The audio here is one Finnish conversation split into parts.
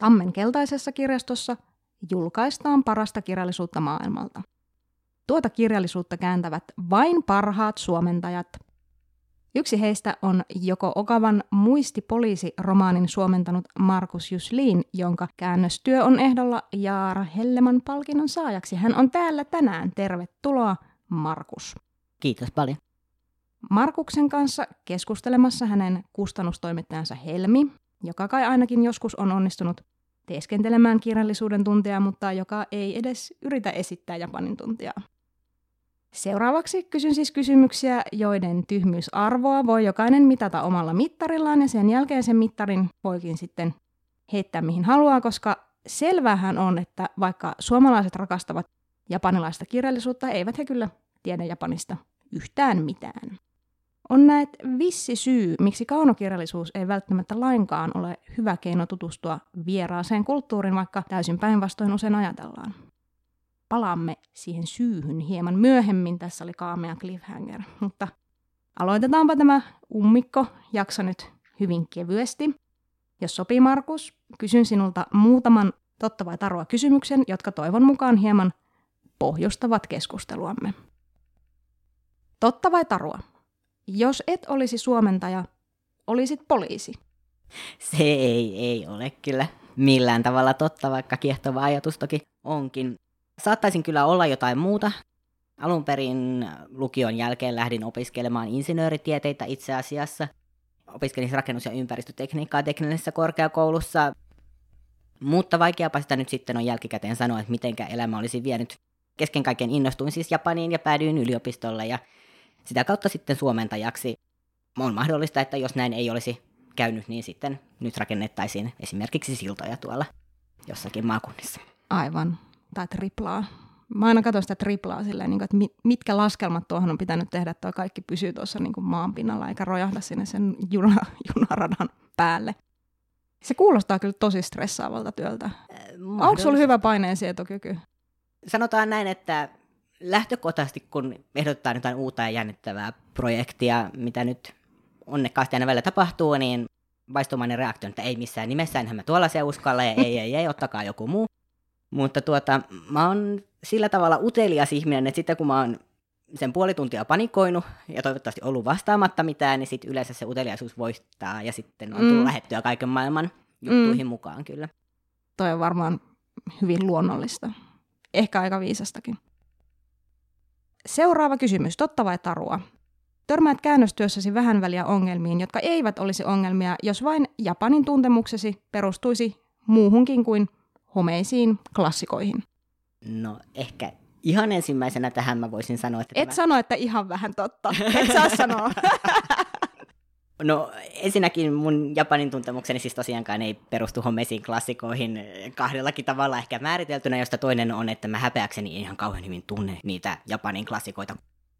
Tammen keltaisessa kirjastossa julkaistaan parasta kirjallisuutta maailmalta. Tuota kirjallisuutta kääntävät vain parhaat suomentajat. Yksi heistä on joko Okavan muistipoliisi-romaanin suomentanut Markus Juslin, jonka käännöstyö on ehdolla Jaara Helleman palkinnon saajaksi. Hän on täällä tänään. Tervetuloa, Markus. Kiitos paljon. Markuksen kanssa keskustelemassa hänen kustannustoimittajansa Helmi, joka kai ainakin joskus on onnistunut teeskentelemään kirjallisuuden tuntia, mutta joka ei edes yritä esittää Japanin tuntia. Seuraavaksi kysyn siis kysymyksiä, joiden tyhmyysarvoa voi jokainen mitata omalla mittarillaan ja sen jälkeen sen mittarin voikin sitten heittää mihin haluaa, koska selvähän on, että vaikka suomalaiset rakastavat japanilaista kirjallisuutta, eivät he kyllä tiedä Japanista yhtään mitään. On näet vissi syy, miksi kaunokirjallisuus ei välttämättä lainkaan ole hyvä keino tutustua vieraaseen kulttuuriin, vaikka täysin päinvastoin usein ajatellaan. Palaamme siihen syyhyn hieman myöhemmin, tässä oli kaamea cliffhanger, mutta aloitetaanpa tämä ummikko jakso nyt hyvin kevyesti. Jos sopii Markus, kysyn sinulta muutaman totta vai tarua kysymyksen, jotka toivon mukaan hieman pohjustavat keskusteluamme. Totta vai tarua? Jos et olisi suomentaja, olisit poliisi. Se ei, ei ole kyllä millään tavalla totta, vaikka kiehtova ajatus toki onkin. Saattaisin kyllä olla jotain muuta. Alun perin lukion jälkeen lähdin opiskelemaan insinööritieteitä itse asiassa. Opiskelin rakennus- ja ympäristötekniikkaa teknillisessä korkeakoulussa. Mutta vaikeapa sitä nyt sitten on jälkikäteen sanoa, että mitenkä elämä olisi vienyt. Kesken kaiken innostuin siis Japaniin ja päädyin yliopistolle ja sitä kautta sitten suomentajaksi. On mahdollista, että jos näin ei olisi käynyt, niin sitten nyt rakennettaisiin esimerkiksi siltoja tuolla jossakin maakunnissa. Aivan. Tai triplaa. Mä aina katson sitä triplaa silleen, niin että mitkä laskelmat tuohon on pitänyt tehdä, että kaikki pysyy tuossa niin maan pinnalla eikä rojahda sinne sen juna, junaradan päälle. Se kuulostaa kyllä tosi stressaavalta työltä. Äh, Onko sulla hyvä paineensietokyky? Sanotaan näin, että lähtökohtaisesti, kun ehdotetaan jotain uutta ja jännittävää projektia, mitä nyt onnekkaasti aina välillä tapahtuu, niin vaistomainen reaktio, että ei missään nimessä, enhän mä tuollaisia uskalla, ja ei, ei, ei, ottakaa joku muu. Mutta tuota, mä oon sillä tavalla utelias ihminen, että sitten kun mä oon sen puoli tuntia panikoinut ja toivottavasti ollut vastaamatta mitään, niin sitten yleensä se uteliaisuus voittaa ja sitten on tullut mm. lähettyä kaiken maailman juttuihin mm. mukaan kyllä. Toi on varmaan hyvin luonnollista. Ehkä aika viisastakin. Seuraava kysymys, totta vai tarua? Törmäät käännöstyössäsi vähän väliä ongelmiin, jotka eivät olisi ongelmia, jos vain Japanin tuntemuksesi perustuisi muuhunkin kuin homeisiin klassikoihin. No ehkä ihan ensimmäisenä tähän mä voisin sanoa, että... Et tämä... sano, että ihan vähän totta. Et saa sanoa. No ensinnäkin mun Japanin tuntemukseni siis tosiaankaan ei perustu homeisiin klassikoihin kahdellakin tavalla ehkä määriteltynä, josta toinen on, että mä häpeäkseni ihan kauhean hyvin tunne niitä Japanin klassikoita.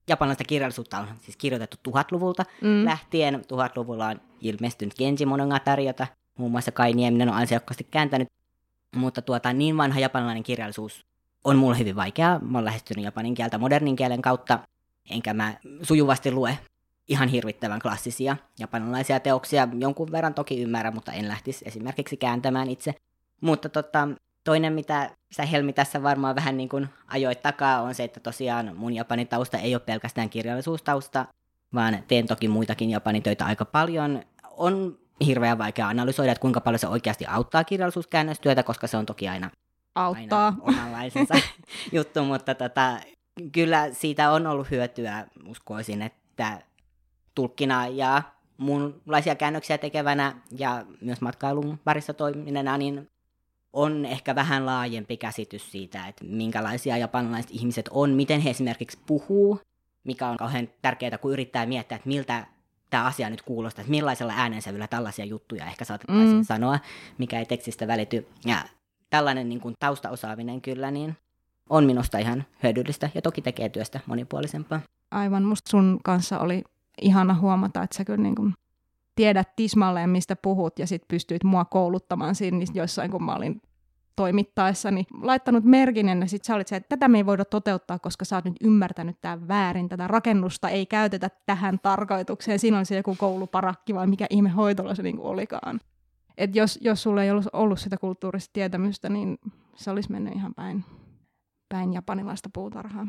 Japanilaista kirjallisuutta on siis kirjoitettu tuhatluvulta mm. lähtien. Tuhatluvulla on ilmestynyt Genji Monogatari, jota muun muassa Kai Nieminen on ansiokkaasti kääntänyt. Mutta tuota, niin vanha japanilainen kirjallisuus on mulle hyvin vaikeaa. Mä oon lähestynyt japanin kieltä modernin kielen kautta, enkä mä sujuvasti lue ihan hirvittävän klassisia japanilaisia teoksia. Jonkun verran toki ymmärrän, mutta en lähtisi esimerkiksi kääntämään itse. Mutta tota, toinen, mitä sä Helmi tässä varmaan vähän niin kuin ajoit takaa, on se, että tosiaan mun japanin tausta ei ole pelkästään kirjallisuustausta, vaan teen toki muitakin japanitöitä aika paljon. On hirveän vaikea analysoida, että kuinka paljon se oikeasti auttaa kirjallisuuskäännöstyötä, koska se on toki aina, auttaa. aina omanlaisensa juttu, mutta tota, kyllä siitä on ollut hyötyä, uskoisin, että tulkkina ja muunlaisia käännöksiä tekevänä ja myös matkailun parissa toimineena, niin on ehkä vähän laajempi käsitys siitä, että minkälaisia japanilaiset ihmiset on, miten he esimerkiksi puhuu, mikä on kauhean tärkeää, kun yrittää miettiä, että miltä tämä asia nyt kuulostaa, että millaisella äänensävyllä tällaisia juttuja ehkä saatettaisiin mm. sanoa, mikä ei tekstistä välity. Ja tällainen niin kuin taustaosaaminen kyllä niin on minusta ihan hyödyllistä ja toki tekee työstä monipuolisempaa. Aivan, musta sun kanssa oli ihana huomata, että sä kyllä niin kuin tiedät tismalleen, mistä puhut, ja sitten pystyit mua kouluttamaan siinä niin joissain, kun mä olin toimittaessa, niin laittanut merkin, ja sitten sä olit se, että tätä me ei voida toteuttaa, koska sä oot nyt ymmärtänyt tämän väärin, tätä rakennusta ei käytetä tähän tarkoitukseen, siinä on se joku kouluparakki vai mikä ihme hoitola se niin olikaan. Et jos, jos sulla ei ollut, ollut sitä kulttuurista tietämystä, niin se olisi mennyt ihan päin, päin japanilaista puutarhaa.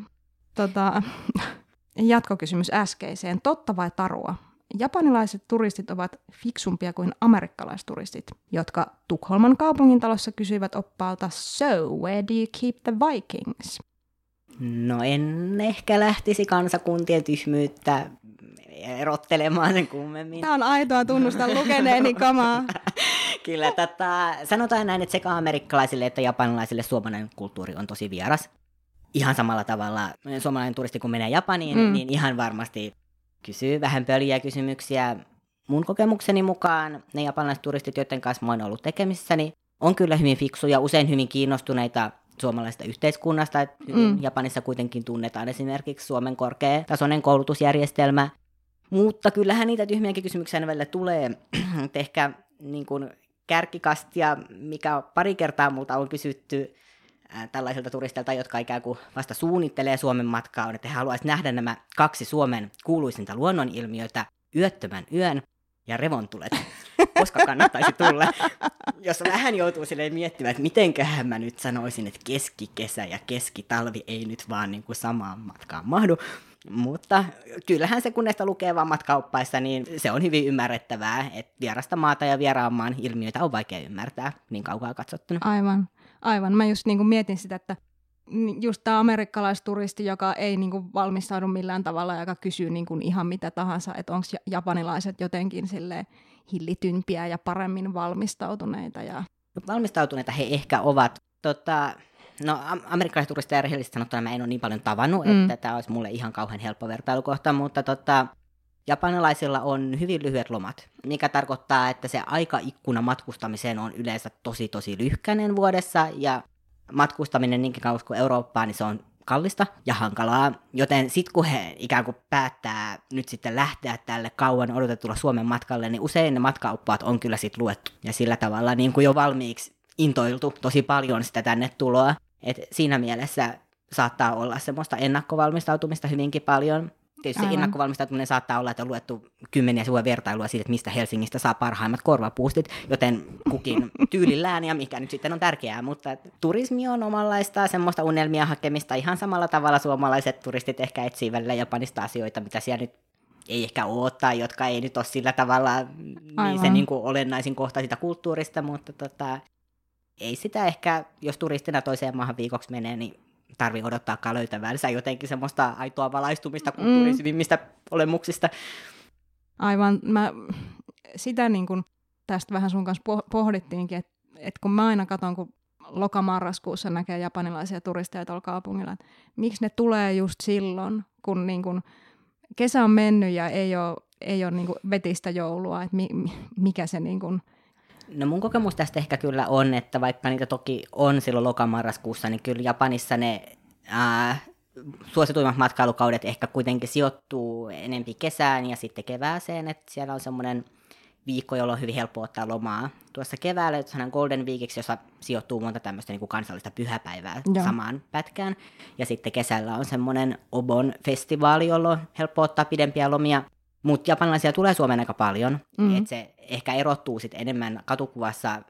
Tota, jatkokysymys äskeiseen. Totta vai tarua? Japanilaiset turistit ovat fiksumpia kuin amerikkalaisturistit, jotka Tukholman kaupungintalossa kysyivät oppaalta So, where do you keep the Vikings? No en ehkä lähtisi kansakuntien tyhmyyttä erottelemaan sen kummemmin. Tämä on aitoa tunnustaa lukeneeni kamaa. Kyllä, tätä, sanotaan näin, että sekä amerikkalaisille että japanilaisille suomalainen kulttuuri on tosi vieras. Ihan samalla tavalla suomalainen turisti, kun menee Japaniin, mm. niin ihan varmasti kysyy vähän pöliä kysymyksiä. Mun kokemukseni mukaan ne japanilaiset turistit, joiden kanssa mä oon ollut tekemisissä, niin on kyllä hyvin fiksuja, usein hyvin kiinnostuneita suomalaisesta yhteiskunnasta. Että hyvin mm. Japanissa kuitenkin tunnetaan esimerkiksi Suomen korkeatasoinen koulutusjärjestelmä. Mutta kyllähän niitä tyhmiäkin kysymyksiä välillä tulee. ehkä niin kuin kärkikastia, mikä pari kertaa multa on kysytty tällaisilta turisteilta, jotka ikään kuin vasta suunnittelee Suomen matkaa, on, että he haluaisivat nähdä nämä kaksi Suomen kuuluisinta luonnonilmiötä, yöttömän yön ja revontulet, koska kannattaisi tulla. Jos vähän joutuu silleen miettimään, että mitenköhän mä nyt sanoisin, että keskikesä ja keskitalvi ei nyt vaan niin kuin samaan matkaan mahdu, mutta kyllähän se, kun näistä lukee vammatkauppaissa, niin se on hyvin ymmärrettävää, että vierasta maata ja vieraan maan ilmiöitä on vaikea ymmärtää niin kaukaa katsottuna. Aivan, aivan. Mä just niin kuin mietin sitä, että just tämä amerikkalaisturisti, joka ei niin kuin valmistaudu millään tavalla, joka kysyy niin kuin ihan mitä tahansa, että onko japanilaiset jotenkin sille hillitympiä ja paremmin valmistautuneita. Ja... Valmistautuneita he ehkä ovat. Tota, No amerikkalaiset turistit ja rehellisesti sanottuna mä en ole niin paljon tavannut, mm. että tämä olisi mulle ihan kauhean helppo vertailukohta, mutta tota, japanilaisilla on hyvin lyhyet lomat, mikä tarkoittaa, että se aikaikkuna matkustamiseen on yleensä tosi tosi lyhkäinen vuodessa ja matkustaminen niinkin kauas kuin Eurooppaan, niin se on kallista ja hankalaa, joten sitten kun he ikään kuin päättää nyt sitten lähteä tälle kauan odotetulla Suomen matkalle, niin usein ne matkaoppaat on kyllä sitten luettu ja sillä tavalla niin kuin jo valmiiksi intoiltu tosi paljon sitä tänne tuloa. Et siinä mielessä saattaa olla semmoista ennakkovalmistautumista hyvinkin paljon. Tietysti Aivan. ennakkovalmistautuminen saattaa olla, että on luettu kymmeniä sivuja vertailua siitä, että mistä Helsingistä saa parhaimmat korvapuustit, joten kukin tyylillään ja mikä nyt sitten on tärkeää, mutta turismi on omanlaista semmoista unelmia hakemista ihan samalla tavalla suomalaiset turistit ehkä etsii välillä Japanista asioita, mitä siellä nyt ei ehkä ole tai jotka ei nyt ole sillä tavalla niin se niin kuin olennaisin kohta sitä kulttuurista, mutta tota, ei sitä ehkä, jos turistina toiseen maahan viikoksi menee, niin tarvi odottaakaan löytävänsä jotenkin semmoista aitoa valaistumista kulttuurisivimmistä mm. olemuksista. Aivan, mä sitä niin kun tästä vähän sun kanssa pohdittiinkin, että et kun mä aina katson, kun lokamarraskuussa näkee japanilaisia turisteja tuolla kaupungilla, että miksi ne tulee just silloin, kun niin kun kesä on mennyt ja ei ole, ei ole niin vetistä joulua, että mi, mikä se niin kun, No mun kokemus tästä ehkä kyllä on, että vaikka niitä toki on silloin lokamarraskuussa, niin kyllä Japanissa ne ää, suosituimmat matkailukaudet ehkä kuitenkin sijoittuu enempi kesään ja sitten kevääseen, että siellä on semmoinen viikko, jolloin on hyvin helppo ottaa lomaa. Tuossa keväällä on Golden Weekiksi, jossa sijoittuu monta tämmöistä niin kuin kansallista pyhäpäivää Joo. samaan pätkään. Ja sitten kesällä on semmoinen Obon festivaali, jolloin on helppo ottaa pidempiä lomia. Mutta japanilaisia tulee Suomeen aika paljon, mm. että se ehkä erottuu sit enemmän katukuvassa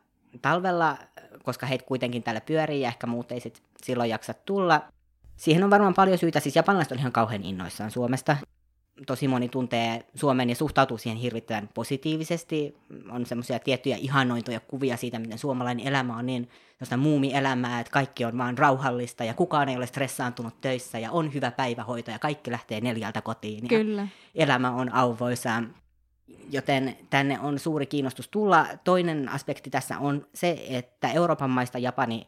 talvella, koska heitä kuitenkin täällä pyörii ja ehkä muut ei sit silloin jaksa tulla. Siihen on varmaan paljon syitä, siis japanilaiset on ihan kauhean innoissaan Suomesta tosi moni tuntee Suomen ja suhtautuu siihen hirvittävän positiivisesti. On semmoisia tiettyjä ihannointoja kuvia siitä, miten suomalainen elämä on niin muumi-elämää, että kaikki on vaan rauhallista ja kukaan ei ole stressaantunut töissä ja on hyvä päivähoito ja kaikki lähtee neljältä kotiin. Kyllä. elämä on auvoisaa. Joten tänne on suuri kiinnostus tulla. Toinen aspekti tässä on se, että Euroopan maista Japani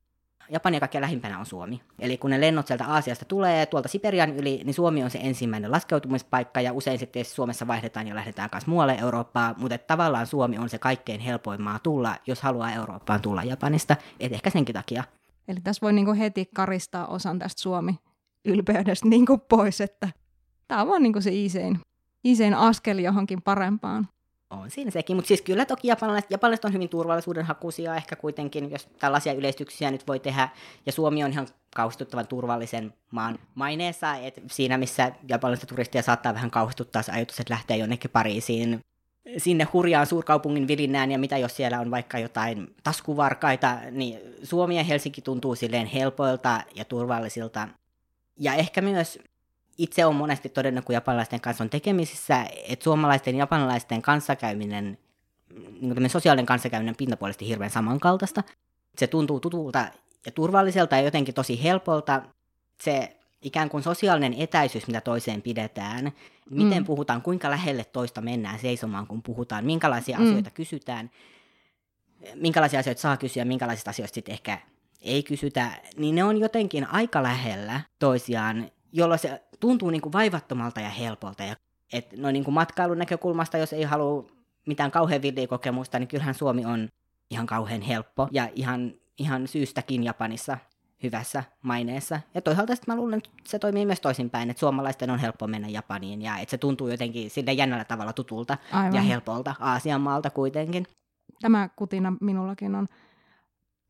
Japania kaikkein lähimpänä on Suomi. Eli kun ne lennot sieltä Aasiasta tulee tuolta Siperian yli, niin Suomi on se ensimmäinen laskeutumispaikka ja usein sitten Suomessa vaihdetaan ja lähdetään kanssa muualle Eurooppaan, mutta tavallaan Suomi on se kaikkein helpoin maa tulla, jos haluaa Eurooppaan tulla Japanista, et ehkä senkin takia. Eli tässä voi niinku heti karistaa osan tästä Suomi-ylpeydestä niinku pois, että tämä on vaan niinku se isein, isein askel johonkin parempaan. On siinä sekin, mutta siis kyllä toki japanilaiset, japanilaiset on hyvin turvallisuudenhakuisia ehkä kuitenkin, jos tällaisia yleistyksiä nyt voi tehdä. Ja Suomi on ihan kauhistuttavan turvallisen maan maineessa, että siinä missä japanilaista turistia saattaa vähän kauhistuttaa se ajatus, että lähtee jonnekin Pariisiin sinne hurjaan suurkaupungin vilinään ja mitä jos siellä on vaikka jotain taskuvarkaita, niin Suomi ja Helsinki tuntuu silleen helpoilta ja turvallisilta. Ja ehkä myös itse on monesti todennut, kun japanilaisten kanssa on tekemisissä, että suomalaisten ja japanilaisten kanssakäyminen, niin sosiaalinen kanssakäyminen pintapuolisesti hirveän samankaltaista. Se tuntuu tutulta ja turvalliselta ja jotenkin tosi helpolta. Se ikään kuin sosiaalinen etäisyys, mitä toiseen pidetään, miten mm. puhutaan, kuinka lähelle toista mennään seisomaan, kun puhutaan, minkälaisia mm. asioita kysytään, minkälaisia asioita saa kysyä, minkälaisista asioista sitten ehkä ei kysytä, niin ne on jotenkin aika lähellä toisiaan, jolloin se tuntuu niin kuin vaivattomalta ja helpolta. Ja, et no niin kuin matkailun näkökulmasta, jos ei halua mitään kauhean kokemusta, niin kyllähän Suomi on ihan kauhean helppo ja ihan, ihan syystäkin Japanissa hyvässä maineessa. Ja toisaalta sitten mä luulen, että se toimii myös toisinpäin, että suomalaisten on helppo mennä Japaniin ja että se tuntuu jotenkin sille jännällä tavalla tutulta Aivan. ja helpolta Aasian maalta kuitenkin. Tämä kutina minullakin on.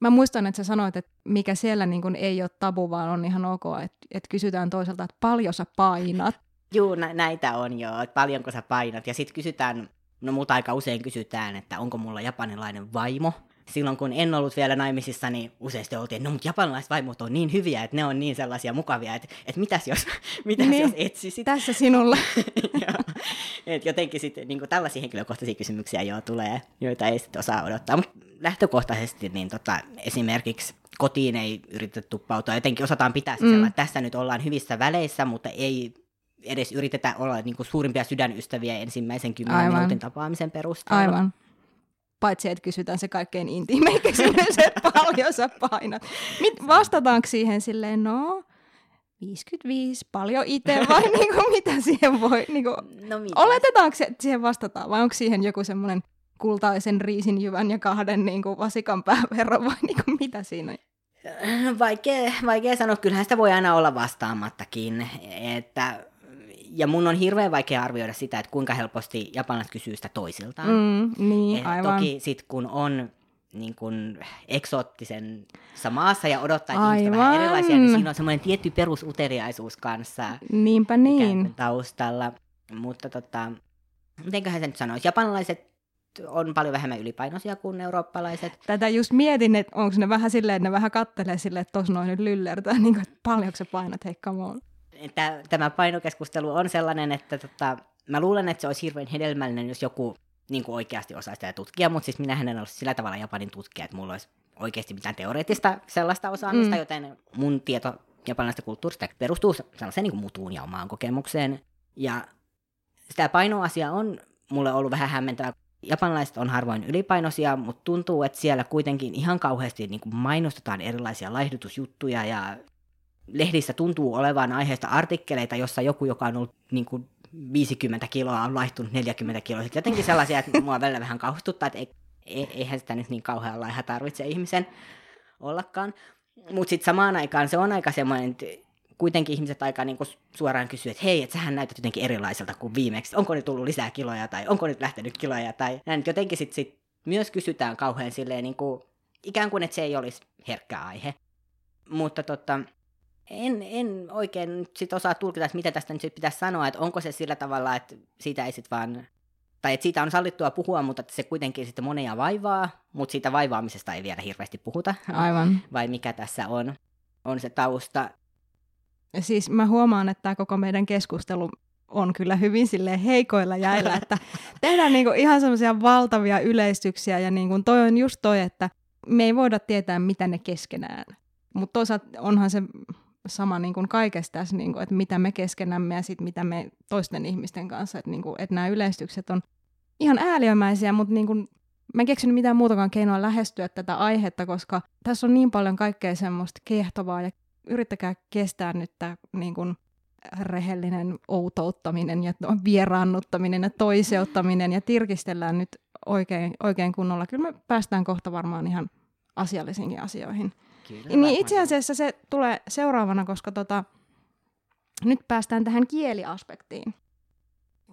Mä muistan, että sä sanoit, että mikä siellä niin kun ei ole tabu, vaan on ihan ok, että, että kysytään toiselta, että paljon sä painat. Juu, nä- näitä on jo, että paljonko sä painat. Ja sitten kysytään, no muuta aika usein kysytään, että onko mulla japanilainen vaimo silloin kun en ollut vielä naimisissa, niin useasti oltiin, että no mutta japanilaiset vaimot on niin hyviä, että ne on niin sellaisia mukavia, että, että mitäs jos, mitäs niin, jos etsisit. Tässä sinulla. et jotenkin sitten niin tällaisia henkilökohtaisia kysymyksiä jo tulee, joita ei sitten osaa odottaa. Mutta lähtökohtaisesti niin tota, esimerkiksi kotiin ei yritetä tuppautua. Jotenkin osataan pitää mm. että tässä nyt ollaan hyvissä väleissä, mutta ei edes yritetä olla niin kuin suurimpia sydänystäviä ensimmäisen kymmenen minuutin tapaamisen perusteella. Aivan paitsi että kysytään se kaikkein intiimein kysymys, että paljon sä painat. Mit, vastataanko siihen silleen, no 55, paljon itse vai niinku, mitä siihen voi, niinku, no oletetaanko se, että siihen vastataan vai onko siihen joku semmoinen kultaisen riisin jyvän ja kahden niinku, vasikan verran vai niinku, mitä siinä on? Vaikea, vaikea sanoa, kyllähän sitä voi aina olla vastaamattakin, että ja mun on hirveän vaikea arvioida sitä, että kuinka helposti japanilaiset kysyy sitä toisiltaan. Mm, niin, Et aivan. Toki sit kun on niin kuin eksoottisen maassa ja odottaa, että ihmiset vähän erilaisia, niin siinä on semmoinen tietty perusuteliaisuus kanssa Niinpä niin. taustalla. Mutta tota, mitenköhän se nyt sanoisi, japanilaiset on paljon vähemmän ylipainoisia kuin eurooppalaiset. Tätä just mietin, että onko ne vähän silleen, että ne vähän kattelee silleen, että tos noin nyt lyllertää, niin kuin, että paljonko se painat, hei come on tämä painokeskustelu on sellainen, että tota, mä luulen, että se olisi hirveän hedelmällinen, jos joku niin kuin oikeasti osaa sitä tutkia, mutta siis minä en ole sillä tavalla Japanin tutkija, että mulla olisi oikeasti mitään teoreettista sellaista osaamista, mm. joten mun tieto japanilaisesta kulttuurista perustuu sellaiseen niin kuin mutuun ja omaan kokemukseen. Ja sitä painoasia on mulle ollut vähän hämmentävä. Japanilaiset on harvoin ylipainoisia, mutta tuntuu, että siellä kuitenkin ihan kauheasti niin kuin mainostetaan erilaisia laihdutusjuttuja ja lehdissä tuntuu olevan aiheesta artikkeleita, jossa joku, joka on ollut niin kuin 50 kiloa, on laihtunut 40 kiloa. Jotenkin sellaisia, että mua välillä vähän kauhistuttaa, että ei, eihän sitä nyt niin kauhean laiha tarvitse ihmisen ollakaan. Mutta sitten samaan aikaan se on aika semmoinen, että kuitenkin ihmiset aika niin suoraan kysyy, että hei, että sähän näytät jotenkin erilaiselta kuin viimeksi. Onko nyt tullut lisää kiloja tai onko nyt lähtenyt kiloja tai näin. Jotenkin sitten sit myös kysytään kauhean silleen niin kuin, ikään kuin, että se ei olisi herkkä aihe. Mutta tota, en, en oikein nyt sit osaa tulkita, että mitä tästä nyt sit pitäisi sanoa, että onko se sillä tavalla, että siitä ei sit vaan, tai että siitä on sallittua puhua, mutta että se kuitenkin sitten monia vaivaa, mutta siitä vaivaamisesta ei vielä hirveästi puhuta. Aivan. Vai mikä tässä on, on se tausta. Siis mä huomaan, että tämä koko meidän keskustelu on kyllä hyvin sille heikoilla jäillä, että tehdään niinku ihan semmoisia valtavia yleistyksiä ja niinku toi on just toi, että me ei voida tietää, mitä ne keskenään. Mutta toisaalta onhan se sama niin kuin kaikessa tässä, niin kuin, että mitä me keskenämme ja sit mitä me toisten ihmisten kanssa. Että, niin kuin, että nämä yleistykset on ihan ääliömäisiä, mutta niin kuin, mä en keksinyt mitään muutakaan keinoa lähestyä tätä aihetta, koska tässä on niin paljon kaikkea semmoista kiehtovaa ja yrittäkää kestää nyt tämä niin kuin, rehellinen outouttaminen ja vieraannuttaminen ja toiseuttaminen ja tirkistellään nyt oikein, oikein kunnolla. Kyllä me päästään kohta varmaan ihan asiallisiinkin asioihin. Kyllä, niin itse asiassa se tulee seuraavana, koska tota, nyt päästään tähän kieliaspektiin.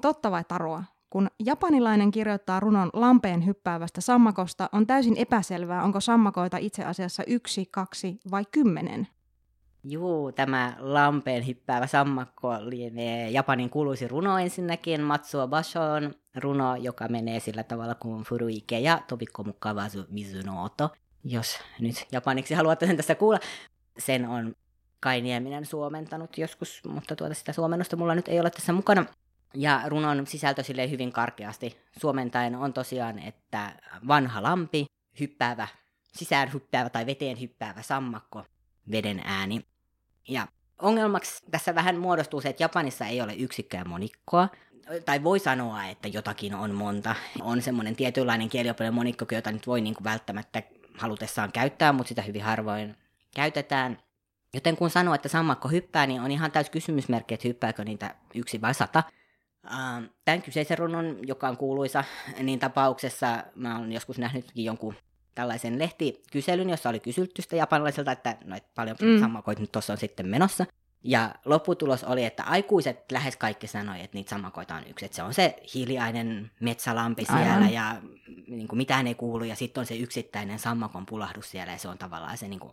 Totta vai tarua? Kun japanilainen kirjoittaa runon lampeen hyppäävästä sammakosta, on täysin epäselvää, onko sammakoita itse asiassa yksi, kaksi vai kymmenen. Juu, tämä lampeen hyppäävä sammakko lienee Japanin kuuluisin runo ensinnäkin, Matsuo Bashon runo, joka menee sillä tavalla kuin Furuike ja Tobikko Mukavazu Mizunoto. Jos nyt japaniksi haluatte sen tässä kuulla, sen on Kai Nieminen suomentanut joskus, mutta tuota sitä suomennosta mulla nyt ei ole tässä mukana. Ja runon sisältö sille hyvin karkeasti suomentaen on tosiaan, että vanha lampi, hyppäävä, sisään hyppäävä tai veteen hyppäävä sammakko, veden ääni. Ja ongelmaksi tässä vähän muodostuu se, että Japanissa ei ole yksikköä monikkoa, tai voi sanoa, että jotakin on monta. On semmoinen tietynlainen kieliopillinen monikko, jota nyt voi niin kuin välttämättä halutessaan käyttää, mutta sitä hyvin harvoin käytetään. Joten kun sanoo, että sammakko hyppää, niin on ihan täys kysymysmerkki, että hyppääkö niitä yksi vai sata. Tämän kyseisen runon, joka on kuuluisa, niin tapauksessa mä olen joskus nähnytkin jonkun tällaisen lehtikyselyn, jossa oli kysytty sitä japanilaiselta, että no, et paljon mm. sammakoit nyt tuossa on sitten menossa. Ja lopputulos oli, että aikuiset lähes kaikki sanoi, että niitä sammakoita on yksi. Että se on se hiljainen metsälampi siellä Aivan. ja niin kuin mitään ei kuulu. Ja sitten on se yksittäinen sammakon pulahdus siellä ja se on tavallaan se niin kuin,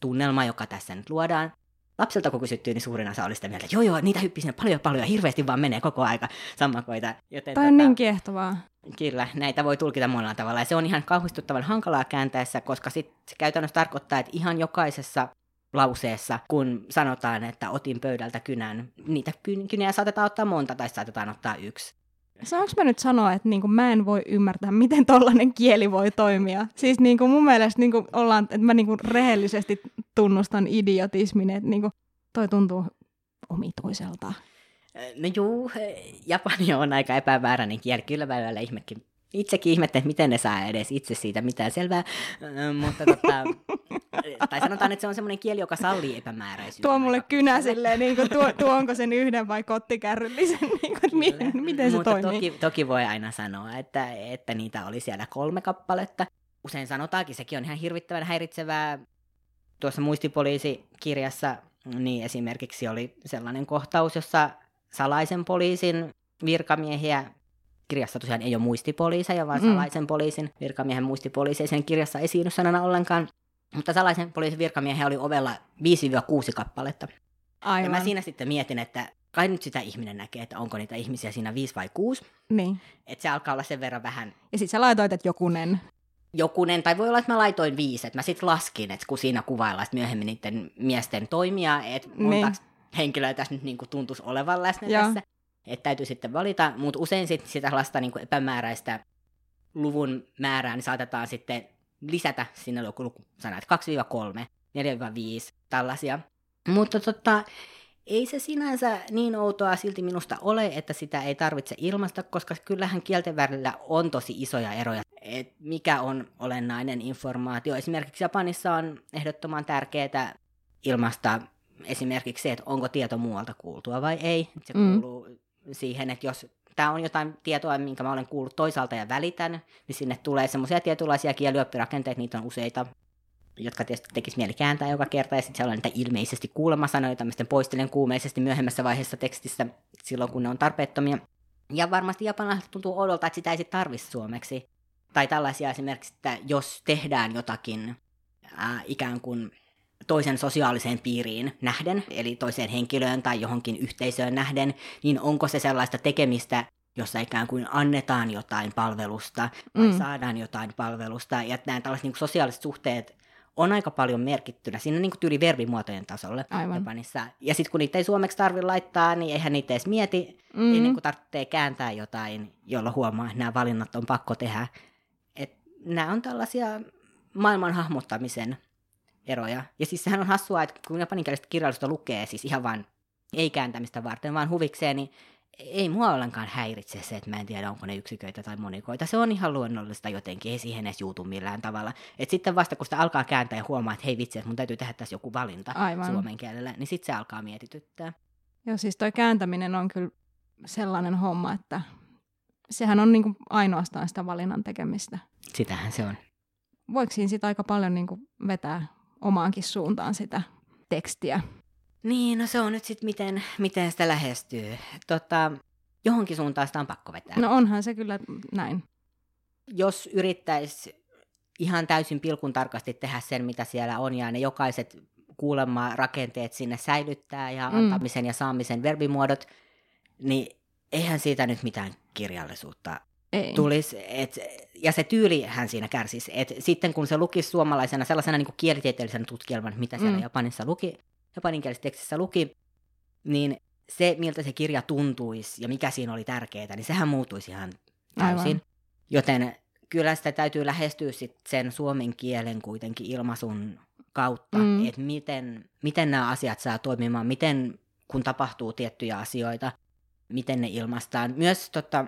tunnelma, joka tässä nyt luodaan. Lapselta kun kysyttiin, niin suurin osa oli sitä mieltä, että joo joo, niitä hyppii sinne paljon paljon ja hirveästi vaan menee koko aika sammakoita. Joten Tämä on tota, niin kiehtovaa. Kyllä, näitä voi tulkita monella tavalla. Ja se on ihan kauhistuttavan hankalaa kääntäessä, koska sit se käytännössä tarkoittaa, että ihan jokaisessa lauseessa, kun sanotaan, että otin pöydältä kynän, niitä kynää saatetaan ottaa monta tai saatetaan ottaa yksi. Saanko mä nyt sanoa, että niinku mä en voi ymmärtää, miten tollainen kieli voi toimia? Siis niinku mun mielestä niinku ollaan, että mä niinku rehellisesti tunnustan idiotismin, että niinku toi tuntuu omituiselta. No juu, japani on aika epämääräinen kieli. Kyllä välillä ihmekin itsekin ihmettelen, miten ne saa edes itse siitä mitään selvää, mutta tota, tai sanotaan, että se on semmoinen kieli, joka sallii epämääräisyyttä. Tuo mulle kynä silleen, niin kuin, tuo, tuonko sen yhden vai kottikärryllisen, niin kuin, miten, miten se mutta toimii. Toki, toki voi aina sanoa, että, että niitä oli siellä kolme kappaletta. Usein sanotaankin, sekin on ihan hirvittävän häiritsevää. Tuossa muistipoliisikirjassa niin esimerkiksi oli sellainen kohtaus, jossa salaisen poliisin virkamiehiä kirjassa tosiaan ei ole muistipoliiseja, vaan mm. salaisen poliisin virkamiehen muistipoliisi ei sen kirjassa esiinny sanana ollenkaan. Mutta salaisen poliisin virkamiehen oli ovella 5-6 kappaletta. Aivan. Ja mä siinä sitten mietin, että kai nyt sitä ihminen näkee, että onko niitä ihmisiä siinä 5 vai 6. Niin. Että se alkaa olla sen verran vähän. Ja sitten sä laitoit, että jokunen. Jokunen, tai voi olla, että mä laitoin viisi, että mä sitten laskin, että kun siinä kuvaillaan että myöhemmin niiden miesten toimia, että monta niin. henkilöä tässä nyt niin kuin tuntuisi olevan läsnä Joo. tässä. Että täytyy sitten valita, mutta usein sit sitä lasta niin kuin epämääräistä luvun määrää niin saatetaan sitten lisätä sinne lukusana, että 2-3, 4-5, tällaisia. Mutta tota, ei se sinänsä niin outoa silti minusta ole, että sitä ei tarvitse ilmaista, koska kyllähän kielten välillä on tosi isoja eroja, että mikä on olennainen informaatio. Esimerkiksi Japanissa on ehdottoman tärkeää ilmaista esimerkiksi se, että onko tieto muualta kuultua vai ei. Se mm. kuuluu siihen, että jos tämä on jotain tietoa, minkä mä olen kuullut toisaalta ja välitän, niin sinne tulee semmoisia tietynlaisia kielioppirakenteita, niitä on useita, jotka tietysti tekisi mieli kääntää joka kerta, ja sitten siellä on niitä ilmeisesti kuulemasanoja, tämmöisten poistelen kuumeisesti myöhemmässä vaiheessa tekstissä, silloin kun ne on tarpeettomia. Ja varmasti japanilaiset tuntuu odolta, että sitä ei sitten tarvitsisi suomeksi. Tai tällaisia esimerkiksi, että jos tehdään jotakin ää, ikään kuin toisen sosiaaliseen piiriin nähden, eli toiseen henkilöön tai johonkin yhteisöön nähden, niin onko se sellaista tekemistä, jossa ikään kuin annetaan jotain palvelusta tai mm. saadaan jotain palvelusta. Ja nämä tällaiset niin sosiaaliset suhteet on aika paljon merkittynä siinä niin kuin tyyli verbimuotojen tasolle Aivan. Japanissa. Ja sitten kun niitä ei suomeksi tarvitse laittaa, niin eihän niitä edes mieti, mm-hmm. ennen kuin tarvitsee kääntää jotain, jolla huomaa, että nämä valinnat on pakko tehdä. Et nämä on tällaisia maailman hahmottamisen eroja. Ja siis sehän on hassua, että kun japaninkielistä kirjallisuutta lukee, siis ihan vain ei kääntämistä varten, vaan huvikseen, niin ei mua ollenkaan häiritse se, että mä en tiedä, onko ne yksiköitä tai monikoita. Se on ihan luonnollista jotenkin, ei siihen edes juutu millään tavalla. Et sitten vasta kun sitä alkaa kääntää ja huomaa, että hei vitsi, että mun täytyy tehdä tässä joku valinta Aivan. suomen kielellä, niin sitten se alkaa mietityttää. Joo, siis toi kääntäminen on kyllä sellainen homma, että sehän on niinku ainoastaan sitä valinnan tekemistä. Sitähän se on. Voiko siinä sitä aika paljon niinku vetää omaankin suuntaan sitä tekstiä. Niin, no se on nyt sitten miten, miten sitä lähestyy. Tota, johonkin suuntaan sitä on pakko vetää. No onhan se kyllä näin. Jos yrittäisi ihan täysin pilkun tarkasti tehdä sen, mitä siellä on, ja ne jokaiset kuulemma rakenteet sinne säilyttää ja Mm. antamisen ja saamisen verbimuodot, niin eihän siitä nyt mitään kirjallisuutta Ei. tulisi. Et, ja se tyylihän siinä kärsisi. Et sitten kun se lukisi suomalaisena sellaisena niin kuin kielitieteellisenä tutkielman, mitä siellä Mm. Japanissa luki, japaninkielisissä tekstissä luki, niin se, miltä se kirja tuntuisi ja mikä siinä oli tärkeää, niin sehän muuttuisi ihan täysin. Aivan. Joten kyllä sitä täytyy lähestyä sit sen suomen kielen kuitenkin ilmaisun kautta, mm. että miten, miten nämä asiat saa toimimaan, miten kun tapahtuu tiettyjä asioita, miten ne ilmaistaan. Myös tota,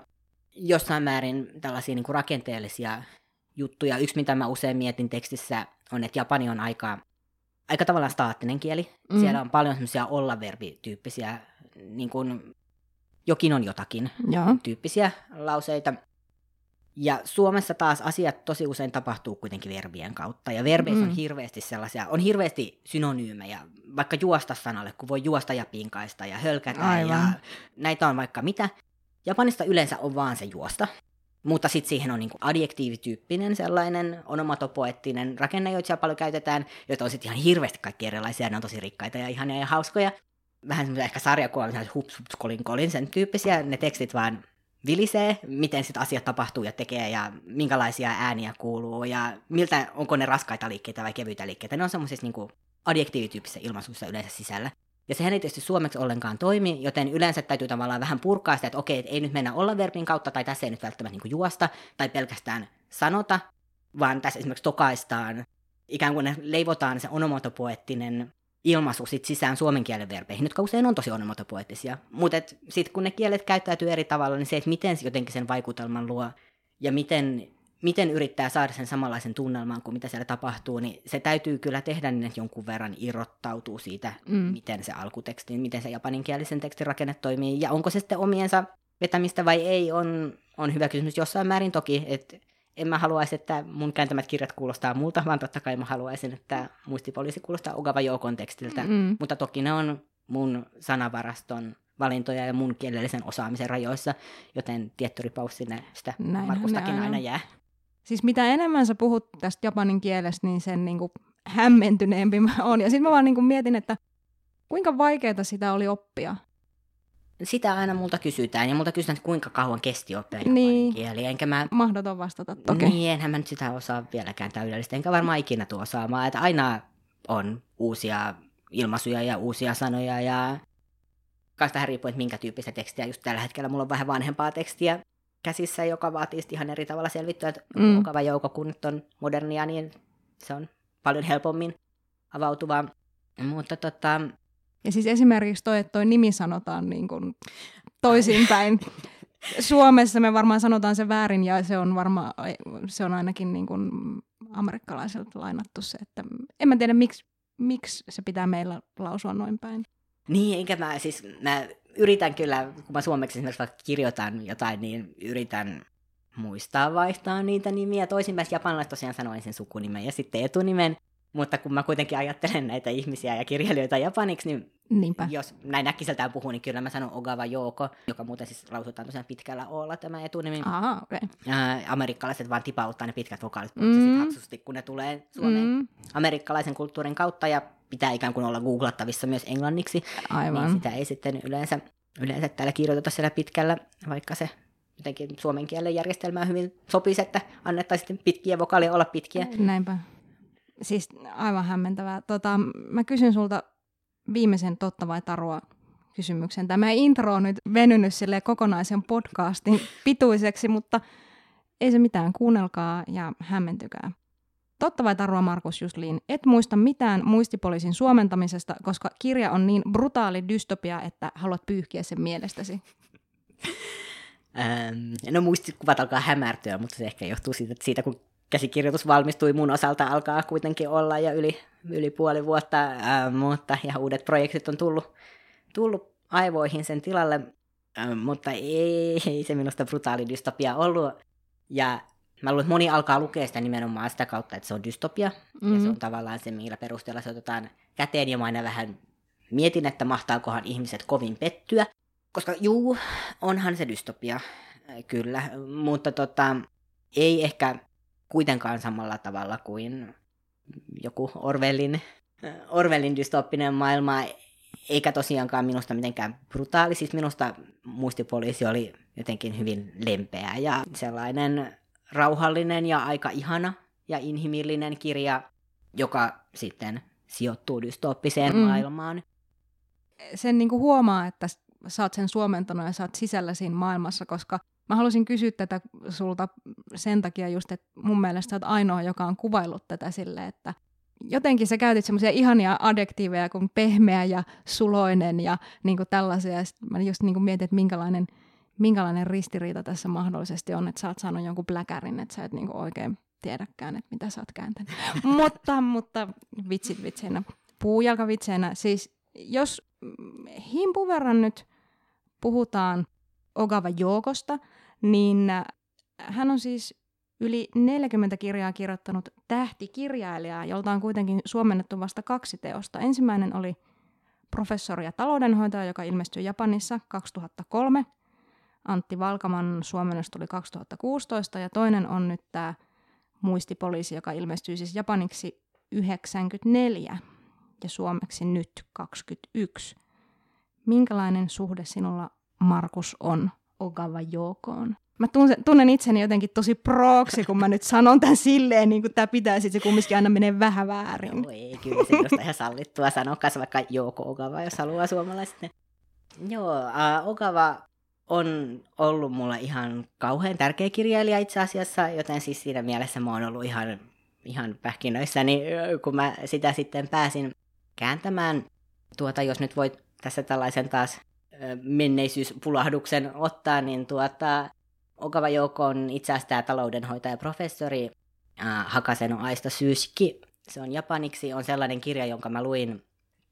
jossain määrin tällaisia niin kuin rakenteellisia juttuja. Yksi, mitä mä usein mietin tekstissä, on, että japani on aika, aika tavallaan staattinen kieli. Mm. Siellä on paljon semmoisia olla-verbityyppisiä, niin kuin jokin on jotakin Joo. tyyppisiä lauseita. Ja Suomessa taas asiat tosi usein tapahtuu kuitenkin verbien kautta. Ja verbeissä Mm. on hirveästi sellaisia, on hirveästi synonyymejä, vaikka juosta sanalle, kun voi juosta ja pinkaista ja hölkätä. Aivan. Ja näitä on vaikka mitä. Japanista yleensä on vaan se juosta. Mutta sitten siihen on niinku adjektiivityyppinen sellainen onomatopoettinen rakenne, joita siellä paljon käytetään, joita on sitten ihan hirveästi kaikki erilaisia, ne on tosi rikkaita ja ihania ja hauskoja. Vähän semmoisia ehkä sarjakuva, hups, hups, kolin, kolin, sen tyyppisiä, ne tekstit vaan vilisee, miten sitten asiat tapahtuu ja tekee ja minkälaisia ääniä kuuluu ja miltä, onko ne raskaita liikkeitä vai kevyitä liikkeitä. Ne on semmoisissa niinku adjektiivityyppisissä ilmaisuissa yleensä sisällä. Ja sehän ei tietysti suomeksi ollenkaan toimi, joten yleensä täytyy tavallaan vähän purkaa sitä, että okei, että ei nyt mennä olla verbin kautta, tai tässä ei nyt välttämättä niin juosta, tai pelkästään sanota, vaan tässä esimerkiksi tokaistaan, ikään kuin leivotaan se onomatopoettinen ilmaisu sit sisään suomen kielen verbeihin, jotka usein on tosi onomatopoettisia. Mutta sitten kun ne kielet käyttäytyy eri tavalla, niin se, että miten jotenkin sen vaikutelman luo, ja miten, miten yrittää saada sen samanlaisen tunnelman kuin mitä siellä tapahtuu, niin se täytyy kyllä tehdä niin, että jonkun verran irrottautuu siitä, Mm. miten se alkuteksti, miten se japaninkielisen tekstin rakenne toimii, ja onko se sitten omiensa vetämistä vai ei, on, on hyvä kysymys jossain määrin toki, että en mä haluaisi, että mun kääntämät kirjat kuulostaa multa, vaan totta kai mä haluaisin, että muistipoliisi kuulostaa Ogava Joukon tekstiltä, Mm. mutta toki ne on mun sanavaraston valintoja ja mun kielellisen osaamisen rajoissa, joten tietty ripaus sinne sitä Näinhän Markustakin aina jää. Siis mitä enemmän sä puhut tästä japanin kielestä, niin sen niinku hämmentyneempi mä oon. Ja sitten mä vaan niinku mietin, että kuinka vaikeaa sitä oli oppia. Sitä aina multa kysytään, ja multa kysytään, että kuinka kauan kesti oppia japanin Niin. kieli, enkä mä Mahdoton vastata toki. Niin, enhän mä nyt sitä osaa vieläkään täydellisesti, enkä varmaan ikinä tuo osaamaan, että aina on uusia ilmaisuja ja uusia sanoja ja kanssa vähän riippuu, että minkä tyyppistä tekstiä. Just tällä hetkellä mulla on vähän vanhempaa tekstiä käsissä, joka vaatii ihan eri tavalla selvittyä, että Mm. mm. mukava joukko, kun nyt on modernia, niin se on paljon helpommin avautuvaa. Mutta tota, Ja siis esimerkiksi toi, että toi nimi sanotaan niin kuin toisinpäin. Suomessa me varmaan sanotaan se väärin ja se on varmaan, se on ainakin niin kuin amerikkalaiselta lainattu se, että en mä tiedä miksi, miksi se pitää meillä lausua noin päin. Niin, enkä mä siis, mä yritän kyllä, kun mä suomeksi esimerkiksi vaikka kirjoitan jotain, niin yritän muistaa vaihtaa niitä nimiä. Toisinpäin japanilaiset tosiaan sanoo ensin sukunimen ja sitten etunimen, mutta kun mä kuitenkin ajattelen näitä ihmisiä ja kirjailijoita japaniksi, niin Niinpä. jos näin äkkiseltään puhuu, niin kyllä mä sanon Ogawa Jouko, joka muuten siis lausutaan tosiaan pitkällä oolla tämä etunimi. Aha. Okay. Ää, amerikkalaiset vaan tipauttaa ne pitkät vokaalit mm. Sit hapsusti, kun ne tulee Suomeen Mm, amerikkalaisen kulttuurin kautta ja pitää ikään kuin olla googlattavissa myös englanniksi aivan. niin sitä ei sitten yleensä, yleensä täällä kirjoiteta siellä pitkällä, vaikka se jotenkin suomen kielen järjestelmään hyvin sopisi, että annettaisiin sitten pitkiä vokaaleja olla pitkiä. Näinpä. Siis aivan hämmentävää. Tota, mä kysyn sulta viimeisen totta vai tarua kysymyksen. Tämä intro on nyt venynyt sille kokonaisen podcastin pituiseksi, mutta ei se mitään. Kuunnelkaa ja hämmentykää. Totta vai tarua, Markus Jusliin, et muista mitään muistipoliisin suomentamisesta, koska kirja on niin brutaali dystopia, että haluat pyyhkiä sen mielestäsi. Ähm, no muistikuvat alkaa hämärtyä, mutta se ehkä johtuu siitä, että siitä kun käsikirjoitus valmistui mun osalta alkaa kuitenkin olla ja yli, yli puoli vuotta, äh, mutta ja uudet projektit on tullut, tullut aivoihin sen tilalle, äh, mutta ei, ei se minusta brutaali dystopia ollut. Ja mä luulen, että moni alkaa lukea sitä nimenomaan sitä kautta, että se on dystopia, mm-hmm. ja se on tavallaan se, millä perusteella se otetaan käteen, ja mä aina vähän mietin, että mahtaakohan ihmiset kovin pettyä, koska juu, onhan se dystopia, kyllä, mutta tota, ei ehkä kuitenkaan samalla tavalla kuin joku Orwellin Orwellin dystoppinen maailma, eikä tosiaankaan minusta mitenkään brutaali. Siis minusta muistipoliisi oli jotenkin hyvin lempeä ja sellainen rauhallinen ja aika ihana ja inhimillinen kirja, joka sitten sijoittuu dystoppiseen mm. maailmaan. Sen niin kuin huomaa, että sä oot sen suomentanut ja sä oot sisällä siinä maailmassa, koska mä halusin kysyä tätä sulta sen takia just, että mun mielestä sä oot ainoa, joka on kuvaillut tätä sille, että jotenkin sä käytit semmoisia ihania adjektiiveja kuin pehmeä ja suloinen ja niin kuin tällaisia. Ja mä just niin kuin mietin, että minkälainen, minkälainen ristiriita tässä mahdollisesti on, että sä oot saanut jonkun pläkärin, että sä et niin kuin oikein tiedäkään, että mitä sä oot kääntänyt. mutta, mutta vitsit vitseinä, puujalkavitseinä. Siis jos himpun verran nyt puhutaan Ogava Joukosta, niin hän on siis yli 40 kirjaa kirjoittanut tähtikirjailija, jolta on kuitenkin suomennettu vasta kaksi teosta. Ensimmäinen oli professori ja taloudenhoitaja, joka ilmestyi Japanissa 2003. Antti Valkaman suomennos tuli 2016 ja toinen on nyt tämä muistipoliisi, joka ilmestyi siis japaniksi 94 ja suomeksi nyt 21. Minkälainen suhde sinulla, Markus, on Ogawa Jokoon? Mä tunnen, itseni jotenkin tosi prooksi, kun mä nyt sanon tämän silleen, niin kuin tämä pitää, sitten se kumminkin aina menee vähän väärin. Joo, ei, kyllä se on ihan sallittua sanoa, vaikka Joko Ogawa, jos haluaa suomalaisesti. Joo, uh, Ogawa on ollut mulla ihan kauhean tärkeä kirjailija itse asiassa, joten siis siinä mielessä mä oon ollut ihan, ihan pähkinöissäni, kun mä sitä sitten pääsin kääntämään. Tuota, jos nyt voit tässä tällaisen taas menneisyyspulahduksen ottaa, niin tuota, Okava Jouko on itse asiassa tämä taloudenhoitaja professori äh, Hakaseno Aista Syyski. Se on japaniksi, on sellainen kirja, jonka mä luin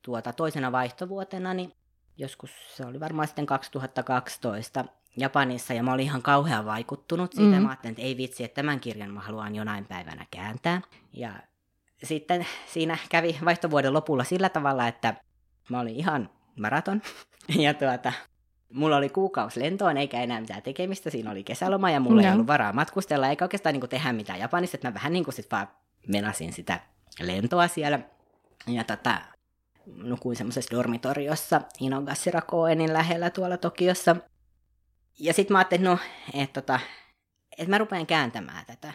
tuota toisena vaihtovuotena, niin joskus se oli varmaan sitten 2012 Japanissa, ja mä olin ihan kauhean vaikuttunut siitä. Mm. Mä ajattelin, että ei vitsi, että tämän kirjan mä haluan jonain päivänä kääntää. Ja sitten siinä kävi vaihtovuoden lopulla sillä tavalla, että mä olin ihan maraton. Ja tuota, mulla oli kuukausi lentoon eikä enää mitään tekemistä. Siinä oli kesäloma ja mulla no. ei ollut varaa matkustella eikä oikeastaan niin kuin tehdä mitään Japanissa. Että mä vähän niin kuin sit vaan menasin sitä lentoa siellä. Ja tota, nukuin semmoisessa dormitoriossa Inogashira Koenin lähellä tuolla Tokiossa. Ja sitten mä ajattelin, että no, että tota, et mä rupean kääntämään tätä.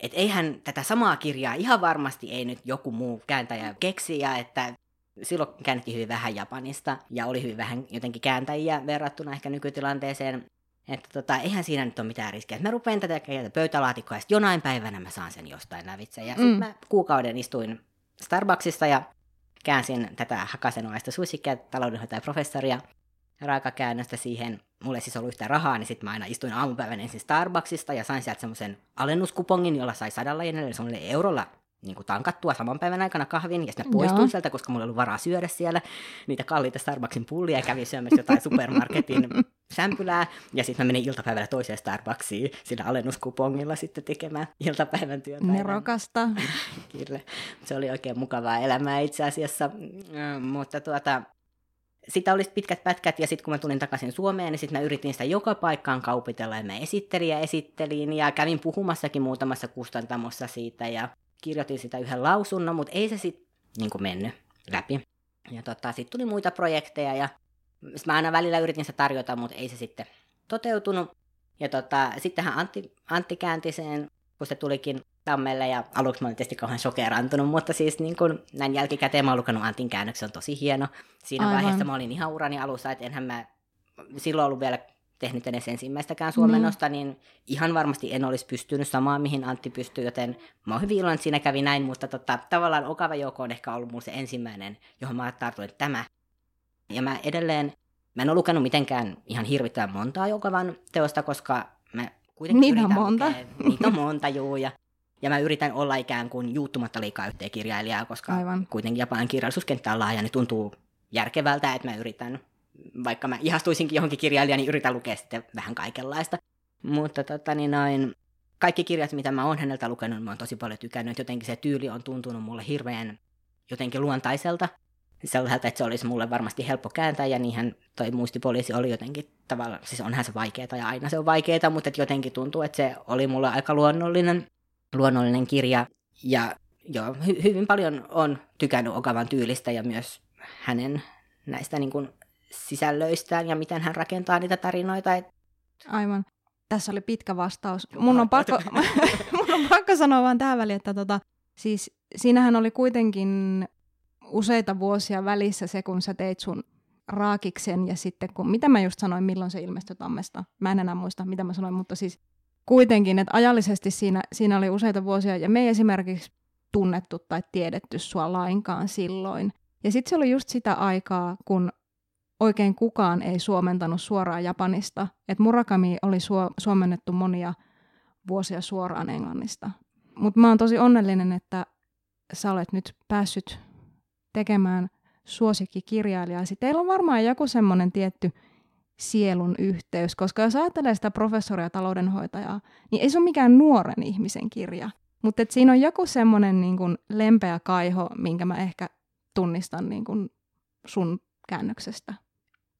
Että eihän tätä samaa kirjaa ihan varmasti ei nyt joku muu kääntäjä keksiä, että silloin käännettiin hyvin vähän Japanista ja oli hyvin vähän jotenkin kääntäjiä verrattuna ehkä nykytilanteeseen. Että tota, eihän siinä nyt ole mitään riskiä. Mä rupean tätä pöytälaatikkoa ja sitten jonain päivänä mä saan sen jostain lävitse. Ja sitten mm. mä kuukauden istuin Starbucksissa ja käänsin tätä Hakasenoaista suisikkia taloudenhoitajaprofessoria raakakäännöstä siihen. Mulle siis ollut yhtään rahaa, niin sitten mä aina istuin aamupäivän ensin Starbucksista ja sain sieltä semmoisen alennuskupongin, jolla sai sadalla jenellä, semmoinen eurolla niin kuin tankattua saman päivän aikana kahvin, ja sitten poistuin Joo. sieltä, koska mulla oli varaa syödä siellä niitä kalliita Starbucksin pullia, ja kävin syömässä jotain supermarketin sämpylää, ja sitten mä menin iltapäivällä toiseen Starbucksiin sillä alennuskupongilla sitten tekemään iltapäivän työpäivän. Nerokasta. Kyllä, se oli oikein mukavaa elämää itse asiassa, mm, mutta tuota, sitä oli pitkät pätkät ja sitten kun mä tulin takaisin Suomeen, niin sitten mä yritin sitä joka paikkaan kaupitella ja mä esittelin ja esittelin ja kävin puhumassakin muutamassa kustantamossa siitä ja kirjoitin sitä yhden lausunnon, mutta ei se sitten niin mennyt läpi. Ja tota, sitten tuli muita projekteja ja mä aina välillä yritin sitä tarjota, mutta ei se sitten toteutunut. Ja tota, sittenhän Antti, Antti käänti sen, kun se tulikin Tammelle ja aluksi mä olin tietysti kauhean shokerantunut, mutta siis niin kun näin jälkikäteen mä oon lukenut Antin käännöksen, on tosi hieno. Siinä Aivan. vaiheessa mä olin ihan urani alussa, että enhän mä silloin ollut vielä tehnyt edes ensimmäistäkään suomennosta, mm. niin ihan varmasti en olisi pystynyt samaan, mihin Antti pystyy, joten mä oon hyvin iloinen, että siinä kävi näin, mutta tota, tavallaan Okava Jouko on ehkä ollut mulla se ensimmäinen, johon mä tartuin, että tämä. Ja mä edelleen, mä en ole lukenut mitenkään ihan hirvittävän montaa Jokavan teosta, koska mä kuitenkin Niitä on monta. Lukea, niitä on monta, juu, ja ja mä yritän olla ikään kuin juuttumatta liikaa yhteen kirjailijaa, koska Aivan. kuitenkin japanin kirjallisuuskenttä on laaja, niin tuntuu järkevältä, että mä yritän vaikka mä ihastuisinkin johonkin kirjailijaan, niin yritän lukea sitten vähän kaikenlaista. Mutta tota, niin noin, kaikki kirjat, mitä mä oon häneltä lukenut, mä oon tosi paljon tykännyt. Jotenkin se tyyli on tuntunut mulle hirveän jotenkin luontaiselta. Sellaiselta, että se olisi mulle varmasti helppo kääntää, ja niinhän toi muistipoliisi oli jotenkin tavallaan, siis onhan se vaikeaa ja aina se on vaikeaa, mutta jotenkin tuntuu, että se oli mulle aika luonnollinen, luonnollinen kirja. Ja joo, hy- hyvin paljon on tykännyt Okavan tyylistä ja myös hänen näistä niin kuin sisällöistään ja miten hän rakentaa niitä tarinoita. Et... Aivan. Tässä oli pitkä vastaus. Mun on pakko, mun on pakko sanoa vaan tähän väliin, että tota, siis siinähän oli kuitenkin useita vuosia välissä se, kun sä teit sun raakiksen ja sitten kun, mitä mä just sanoin, milloin se ilmestyi tammesta. Mä en enää muista, mitä mä sanoin, mutta siis kuitenkin, että ajallisesti siinä, siinä oli useita vuosia ja me ei esimerkiksi tunnettu tai tiedetty sua lainkaan silloin. Ja sitten se oli just sitä aikaa, kun oikein kukaan ei suomentanut suoraan Japanista. että Murakami oli suo- suomennettu monia vuosia suoraan Englannista. Mutta mä oon tosi onnellinen, että sä olet nyt päässyt tekemään suosikkikirjailijasi. Teillä on varmaan joku semmoinen tietty sielun yhteys, koska jos ajattelee sitä professoria taloudenhoitajaa, niin ei se ole mikään nuoren ihmisen kirja. Mutta siinä on joku semmoinen niin kuin lempeä kaiho, minkä mä ehkä tunnistan niin kuin sun käännöksestä.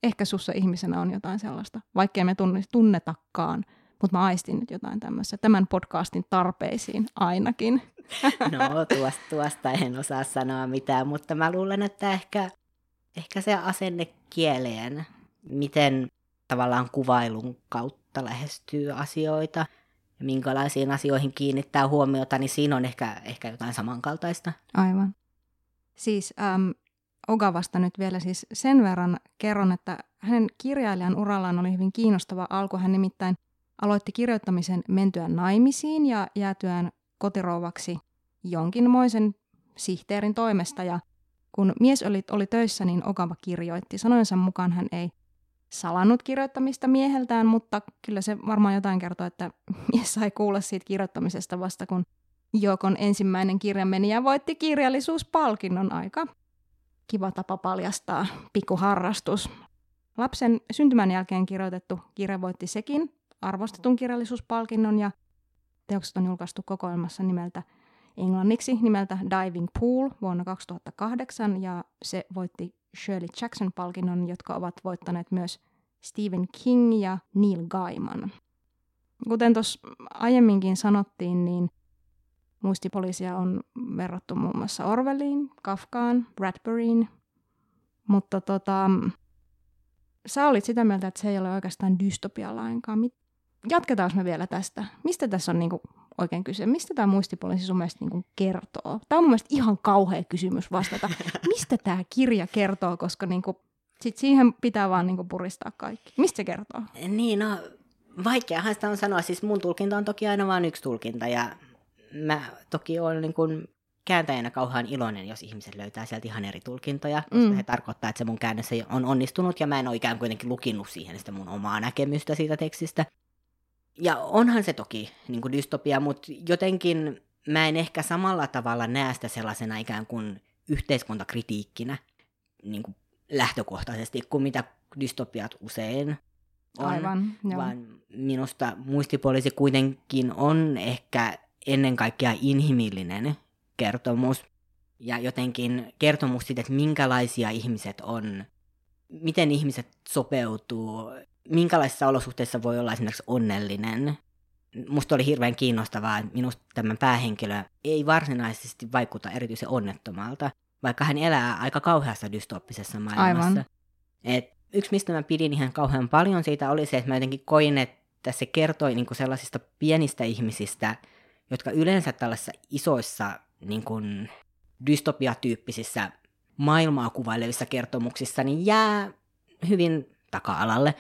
Ehkä sussa ihmisenä on jotain sellaista, vaikkei me tunnetakaan, mutta mä aistin nyt jotain tämmöistä tämän podcastin tarpeisiin ainakin. No tuosta, tuosta en osaa sanoa mitään, mutta mä luulen, että ehkä, ehkä se asenne kieleen, miten tavallaan kuvailun kautta lähestyy asioita ja minkälaisiin asioihin kiinnittää huomiota, niin siinä on ehkä, ehkä jotain samankaltaista. Aivan. Siis äm, Ogavasta nyt vielä siis sen verran kerron, että hänen kirjailijan urallaan oli hyvin kiinnostava alku. Hän nimittäin aloitti kirjoittamisen mentyään naimisiin ja jäätyään kotirouvaksi jonkinmoisen sihteerin toimesta. Ja kun mies oli, oli töissä, niin Ogava kirjoitti. Sanoinsa mukaan hän ei salannut kirjoittamista mieheltään, mutta kyllä se varmaan jotain kertoo, että mies sai kuulla siitä kirjoittamisesta vasta kun Jokon ensimmäinen kirja meni ja voitti kirjallisuuspalkinnon aika. Kiva tapa paljastaa pikkuharrastus. Lapsen syntymän jälkeen kirjoitettu kirja voitti sekin arvostetun kirjallisuuspalkinnon ja teokset on julkaistu kokoelmassa nimeltä englanniksi nimeltä Diving Pool vuonna 2008 ja se voitti Shirley Jackson-palkinnon, jotka ovat voittaneet myös Stephen King ja Neil Gaiman. Kuten tuossa aiemminkin sanottiin, niin muistipoliisia on verrattu muun muassa Orwelliin, Kafkaan, Bradburyin, mutta tota, sä olit sitä mieltä, että se ei ole oikeastaan dystopia lainkaan. Jatketaanko me vielä tästä? Mistä tässä on niinku oikein kyse? Mistä tämä muistipoliisi sun mielestä niinku kertoo? Tämä on mun mielestä ihan kauhea kysymys vastata. Mistä tämä kirja kertoo, koska niinku, sit siihen pitää vaan niinku puristaa kaikki. Mistä se kertoo? Niin, no vaikeahan sitä on sanoa. Siis mun tulkinta on toki aina vain yksi tulkinta ja mä toki olen niin kuin kääntäjänä kauhean iloinen, jos ihmiset löytää sieltä ihan eri tulkintoja, koska mm. se tarkoittaa, että se mun käännös on onnistunut ja mä en ole ikään kuin kuitenkin lukinnut siihen sitä mun omaa näkemystä siitä tekstistä. Ja onhan se toki niin kuin dystopia, mutta jotenkin mä en ehkä samalla tavalla näe sitä sellaisena ikään kuin yhteiskuntakritiikkinä niin kuin lähtökohtaisesti kuin mitä dystopiat usein on. Aivan, joo. Vaan minusta muistipoliisi kuitenkin on ehkä ennen kaikkea inhimillinen kertomus ja jotenkin kertomus siitä, että minkälaisia ihmiset on, miten ihmiset sopeutuu, minkälaisissa olosuhteissa voi olla esimerkiksi onnellinen. Musta oli hirveän kiinnostavaa, että minusta tämä päähenkilö ei varsinaisesti vaikuta erityisen onnettomalta, vaikka hän elää aika kauheassa dystoppisessa maailmassa. Aivan. Et yksi, mistä mä pidin ihan kauhean paljon siitä, oli se, että mä jotenkin koin, että se kertoi niin sellaisista pienistä ihmisistä, jotka yleensä tällaisissa isoissa niin kuin dystopiatyyppisissä maailmaa kuvailevissa kertomuksissa niin jää hyvin taka-alalle.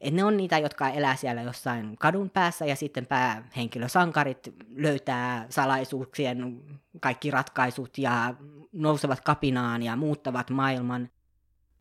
Et ne on niitä, jotka elää siellä jossain kadun päässä ja sitten päähenkilösankarit löytää salaisuuksien kaikki ratkaisut ja nousevat kapinaan ja muuttavat maailman.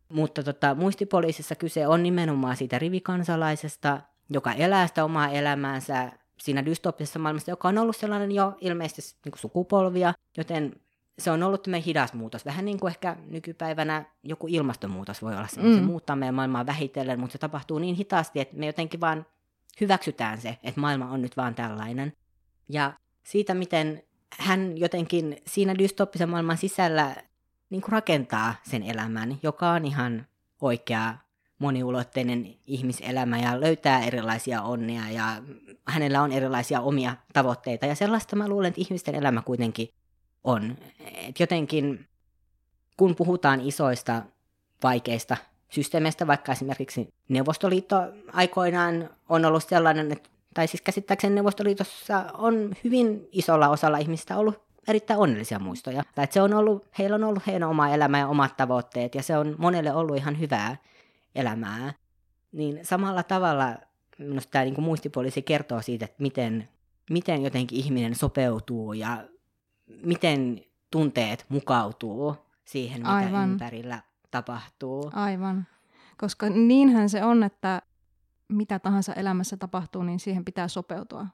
Mutta tota, muistipoliisissa kyse on nimenomaan siitä rivikansalaisesta, joka elää sitä omaa elämäänsä siinä dystopisessa maailmassa, joka on ollut sellainen jo ilmeisesti niin kuin sukupolvia, joten se on ollut tämmöinen hidas muutos. Vähän niin kuin ehkä nykypäivänä joku ilmastonmuutos voi olla se, mm. se muuttaa meidän maailmaa vähitellen, mutta se tapahtuu niin hitaasti, että me jotenkin vaan hyväksytään se, että maailma on nyt vaan tällainen. Ja siitä, miten hän jotenkin siinä dystoppisen maailman sisällä niin kuin rakentaa sen elämän, joka on ihan oikea moniulotteinen ihmiselämä ja löytää erilaisia onnia ja hänellä on erilaisia omia tavoitteita. Ja sellaista mä luulen, että ihmisten elämä kuitenkin on. Et jotenkin, kun puhutaan isoista, vaikeista systeemeistä, vaikka esimerkiksi Neuvostoliitto aikoinaan on ollut sellainen, että, tai siis käsittääkseni Neuvostoliitossa on hyvin isolla osalla ihmistä ollut erittäin onnellisia muistoja. Tai että se on ollut, heillä on ollut heidän oma elämä ja omat tavoitteet, ja se on monelle ollut ihan hyvää elämää. Niin samalla tavalla minusta tämä niin muistipoliisi kertoo siitä, että miten, miten jotenkin ihminen sopeutuu ja miten tunteet mukautuu siihen, mitä Aivan. ympärillä tapahtuu. Aivan. Koska niinhän se on, että mitä tahansa elämässä tapahtuu, niin siihen pitää sopeutua.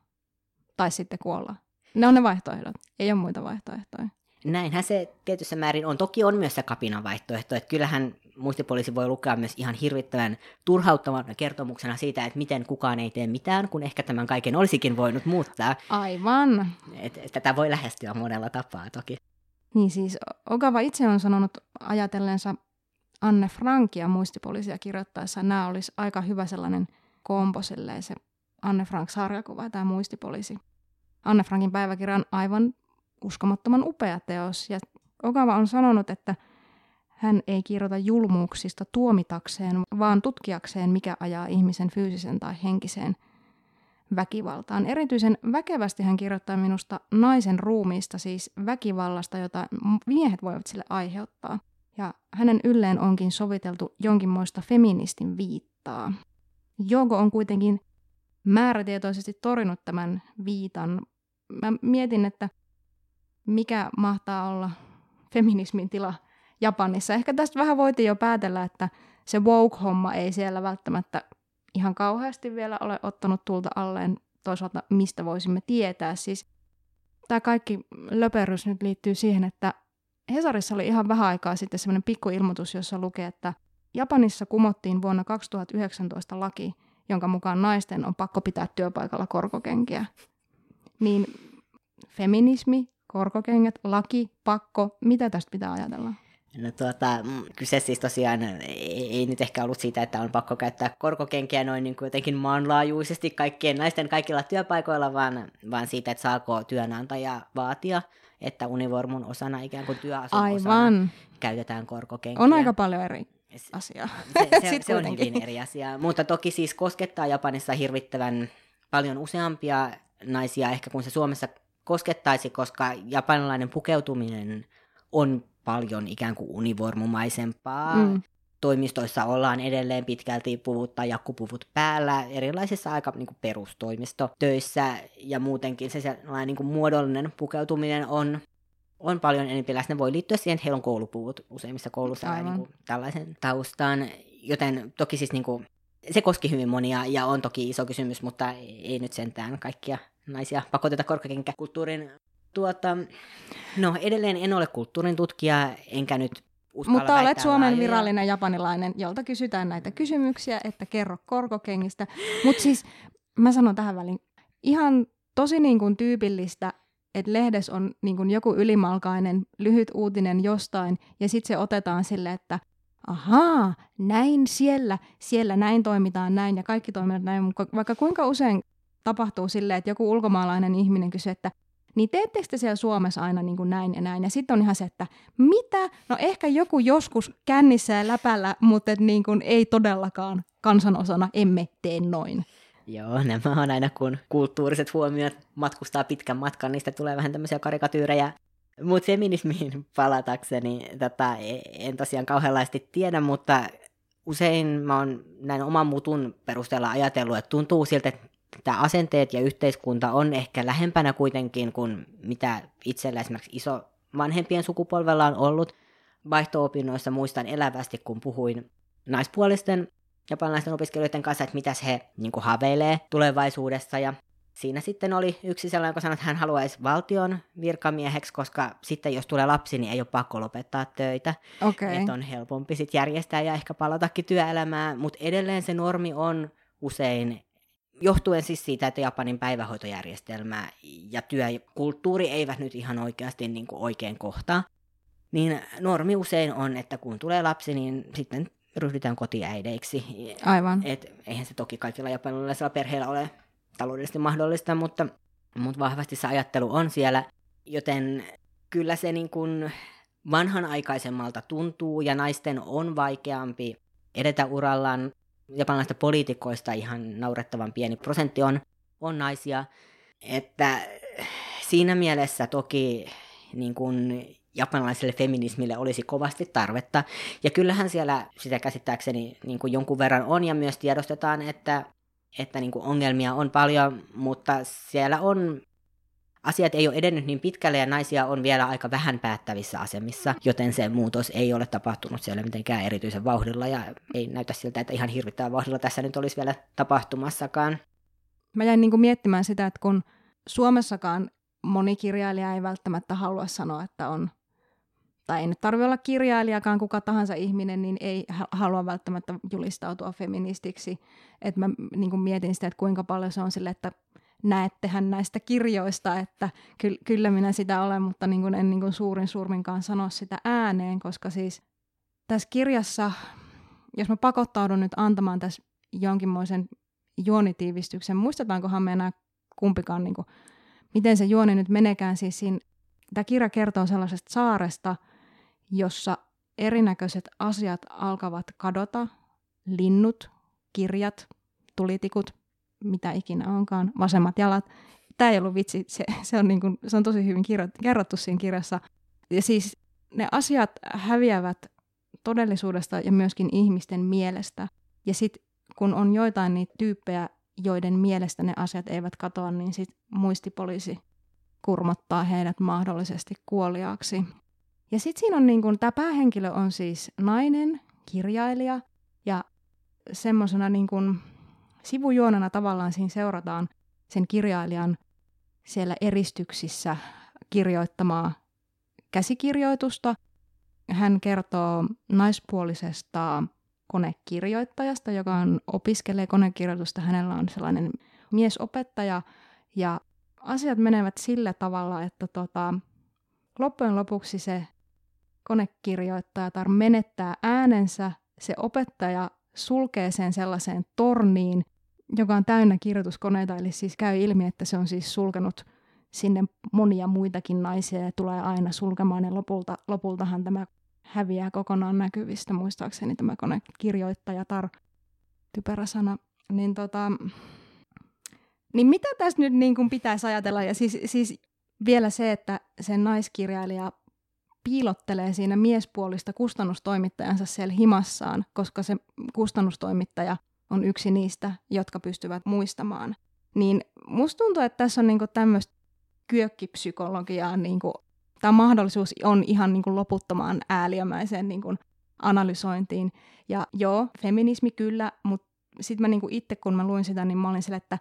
Tai sitten kuolla. Ne on ne vaihtoehdot. Ei ole muita vaihtoehtoja. Näinhän se tietyssä määrin on. Toki on myös se kapinan vaihtoehto, että kyllähän muistipoliisi voi lukea myös ihan hirvittävän turhauttavan kertomuksena siitä, että miten kukaan ei tee mitään, kun ehkä tämän kaiken olisikin voinut muuttaa. Aivan. Et, et tätä voi lähestyä monella tapaa toki. Niin siis Ogava itse on sanonut ajatellensa Anne Frankia muistipoliisia kirjoittaessa, nämä olisi aika hyvä sellainen kombo se Anne Frank sarjakuva ja tämä muistipoliisi. Anne Frankin päiväkirja on aivan uskomattoman upea teos ja Ogava on sanonut, että hän ei kirjoita julmuuksista tuomitakseen, vaan tutkiakseen, mikä ajaa ihmisen fyysisen tai henkiseen väkivaltaan. Erityisen väkevästi hän kirjoittaa minusta naisen ruumiista, siis väkivallasta, jota miehet voivat sille aiheuttaa. Ja hänen ylleen onkin soviteltu jonkinmoista feministin viittaa. Jogo on kuitenkin määrätietoisesti torinut tämän viitan. Mä mietin, että mikä mahtaa olla feminismin tila Japanissa. Ehkä tästä vähän voitiin jo päätellä, että se woke-homma ei siellä välttämättä ihan kauheasti vielä ole ottanut tulta alleen. Toisaalta mistä voisimme tietää. Siis tämä kaikki löperys nyt liittyy siihen, että Hesarissa oli ihan vähän aikaa sitten semmoinen pikkuilmoitus, jossa lukee, että Japanissa kumottiin vuonna 2019 laki, jonka mukaan naisten on pakko pitää työpaikalla korkokenkiä. Niin feminismi, korkokengät, laki, pakko, mitä tästä pitää ajatella? No tuota, mm, kyse siis tosiaan ei, ei nyt ehkä ollut siitä, että on pakko käyttää korkokenkiä noin niin kuin jotenkin maanlaajuisesti kaikkien naisten kaikilla työpaikoilla, vaan, vaan siitä, että saako työnantaja vaatia, että univormun osana ikään kuin työasun Aivan. osana käytetään korkokenkiä. On aika paljon eri asiaa. Se, se, se on hyvin eri asia, mutta toki siis koskettaa Japanissa hirvittävän paljon useampia naisia ehkä kuin se Suomessa koskettaisi, koska japanilainen pukeutuminen on paljon ikään kuin univormumaisempaa. Mm. Toimistoissa ollaan edelleen pitkälti puvut tai jakkupuvut päällä, erilaisissa aika niin kuin perustoimistotöissä ja muutenkin se sellainen niin kuin muodollinen pukeutuminen on, on paljon enemmän läsnä. Voi liittyä siihen, että heillä on koulupuvut useimmissa koulussa ja niin kuin tällaisen taustan, joten toki siis niin kuin, se koski hyvin monia ja on toki iso kysymys, mutta ei nyt sentään kaikkia naisia pakoteta korkeakenkäkulttuurin Tuota, no edelleen en ole kulttuurin tutkija, enkä nyt uskalla Mutta olet Suomen laajia. virallinen japanilainen, jolta kysytään näitä kysymyksiä, että kerro korkokengistä. Mutta siis mä sanon tähän väliin, ihan tosi niin kuin tyypillistä, että lehdessä on niin kuin joku ylimalkainen lyhyt uutinen jostain, ja sitten se otetaan sille, että ahaa, näin siellä, siellä näin toimitaan näin, ja kaikki toimivat näin. Vaikka kuinka usein tapahtuu silleen, että joku ulkomaalainen ihminen kysyy, että niin teettekö te siellä Suomessa aina niin kuin näin ja näin? Ja sitten on ihan se, että mitä? No ehkä joku joskus kännissä ja läpällä, mutta niin kuin ei todellakaan kansanosana emme tee noin. Joo, nämä on aina kun kulttuuriset huomiot matkustaa pitkän matkan, niistä tulee vähän tämmöisiä karikatyyrejä. Mutta feminismiin palatakseni, tätä en tosiaan kauheanlaisesti tiedä, mutta usein mä oon näin oman mutun perusteella ajatellut, että tuntuu siltä, että tämä asenteet ja yhteiskunta on ehkä lähempänä kuitenkin kuin mitä itsellä esimerkiksi iso vanhempien sukupolvella on ollut. Vaihto-opinnoissa muistan elävästi, kun puhuin naispuolisten japanilaisten opiskelijoiden kanssa, että mitäs he niin kuin, haaveilee tulevaisuudessa. Ja siinä sitten oli yksi sellainen, joka sanoi, että hän haluaisi valtion virkamieheksi, koska sitten jos tulee lapsi, niin ei ole pakko lopettaa töitä. Okay. Että on helpompi sitten järjestää ja ehkä palatakin työelämään, mutta edelleen se normi on usein johtuen siis siitä, että Japanin päivähoitojärjestelmä ja työkulttuuri eivät nyt ihan oikeasti niin kuin oikein kohtaa, niin normi usein on, että kun tulee lapsi, niin sitten ryhdytään kotiäideiksi. Aivan. Et eihän se toki kaikilla japanilaisilla perheillä ole taloudellisesti mahdollista, mutta, mutta vahvasti se ajattelu on siellä, joten kyllä se niin kuin vanhanaikaisemmalta tuntuu ja naisten on vaikeampi edetä urallaan. Japanilaisista poliitikoista ihan naurettavan pieni prosentti on, on naisia. Että siinä mielessä toki niin kuin japanilaiselle feminismille olisi kovasti tarvetta. Ja kyllähän siellä sitä käsittääkseni niin kuin jonkun verran on ja myös tiedostetaan, että, että niin kuin ongelmia on paljon, mutta siellä on asiat ei ole edennyt niin pitkälle ja naisia on vielä aika vähän päättävissä asemissa, joten se muutos ei ole tapahtunut siellä mitenkään erityisen vauhdilla ja ei näytä siltä, että ihan hirvittävän vauhdilla tässä nyt olisi vielä tapahtumassakaan. Mä jäin niin miettimään sitä, että kun Suomessakaan moni kirjailija ei välttämättä halua sanoa, että on tai ei nyt tarvitse olla kirjailijakaan, kuka tahansa ihminen, niin ei halua välttämättä julistautua feministiksi. Että mä niin mietin sitä, että kuinka paljon se on sille, että näettehän näistä kirjoista, että ky- kyllä minä sitä olen, mutta niin kuin en niin kuin suurin surminkaan sano sitä ääneen, koska siis tässä kirjassa, jos mä pakottaudun nyt antamaan tässä jonkinmoisen juonitiivistyksen, muistetaankohan me enää kumpikaan, niin kuin, miten se juoni nyt menekään, siis siinä, tämä kirja kertoo sellaisesta saaresta, jossa erinäköiset asiat alkavat kadota, linnut, kirjat, tulitikut, mitä ikinä onkaan, vasemmat jalat. Tämä ei ollut vitsi, se, se, on, niin kuin, se on tosi hyvin kirjo, kerrottu siinä kirjassa. Ja siis ne asiat häviävät todellisuudesta ja myöskin ihmisten mielestä. Ja sitten kun on joitain niitä tyyppejä, joiden mielestä ne asiat eivät katoa, niin sitten muistipoliisi kurmottaa heidät mahdollisesti kuoliaaksi. Ja sitten siinä on niin kun, tämä päähenkilö on siis nainen, kirjailija, ja semmoisena niin kun, sivujuonena tavallaan siinä seurataan sen kirjailijan siellä eristyksissä kirjoittamaa käsikirjoitusta. Hän kertoo naispuolisesta konekirjoittajasta, joka on, opiskelee konekirjoitusta. Hänellä on sellainen miesopettaja ja asiat menevät sillä tavalla, että tota, loppujen lopuksi se konekirjoittaja menettää äänensä, se opettaja sulkee sen sellaiseen torniin, joka on täynnä kirjoituskoneita, eli siis käy ilmi, että se on siis sulkenut sinne monia muitakin naisia ja tulee aina sulkemaan, ja lopulta, lopultahan tämä häviää kokonaan näkyvistä, muistaakseni tämä konekirjoittaja, tar, typerä sana. Niin, tota, niin mitä tässä nyt niin kuin pitäisi ajatella? Ja siis, siis vielä se, että sen naiskirjailija piilottelee siinä miespuolista kustannustoimittajansa siellä himassaan, koska se kustannustoimittaja on yksi niistä, jotka pystyvät muistamaan. Niin musta tuntuu, että tässä on niinku tämmöistä kyökkipsykologiaa, niinku, tämä mahdollisuus on ihan niinku loputtomaan ääliömäiseen niinku analysointiin. Ja joo, feminismi kyllä, mutta sitten mä niinku itse kun mä luin sitä, niin mä olin sille, että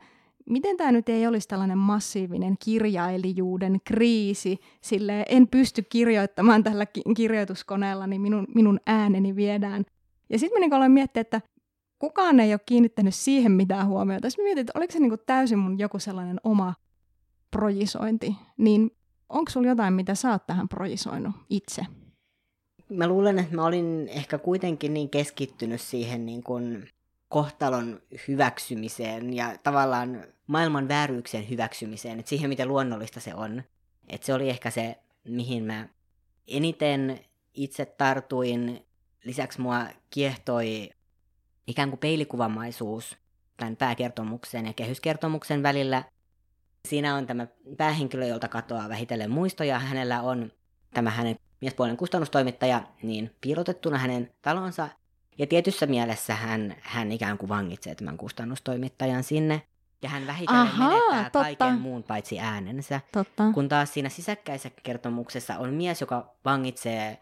miten tämä nyt ei olisi tällainen massiivinen kirjailijuuden kriisi, sille en pysty kirjoittamaan tällä kirjoituskoneella, niin minun, minun ääneni viedään. Ja sitten mä niin aloin miettiä, että kukaan ei ole kiinnittänyt siihen mitään huomiota. Sitten mietin, että oliko se niin täysin mun joku sellainen oma projisointi, niin onko sulla jotain, mitä sä oot tähän projisoinut itse? Mä luulen, että mä olin ehkä kuitenkin niin keskittynyt siihen niin kuin kohtalon hyväksymiseen ja tavallaan maailman vääryyksien hyväksymiseen, että siihen miten luonnollista se on. Että se oli ehkä se, mihin mä eniten itse tartuin. Lisäksi mua kiehtoi ikään kuin peilikuvamaisuus tämän pääkertomuksen ja kehyskertomuksen välillä. Siinä on tämä päähenkilö, jolta katoaa vähitellen muistoja. Hänellä on tämä hänen miespuolinen kustannustoimittaja niin piilotettuna hänen talonsa ja tietyssä mielessä hän, hän ikään kuin vangitsee tämän kustannustoimittajan sinne. Ja hän vähitellen Ahaa, menettää totta. kaiken muun paitsi äänensä. Totta. Kun taas siinä sisäkkäisessä kertomuksessa on mies, joka vangitsee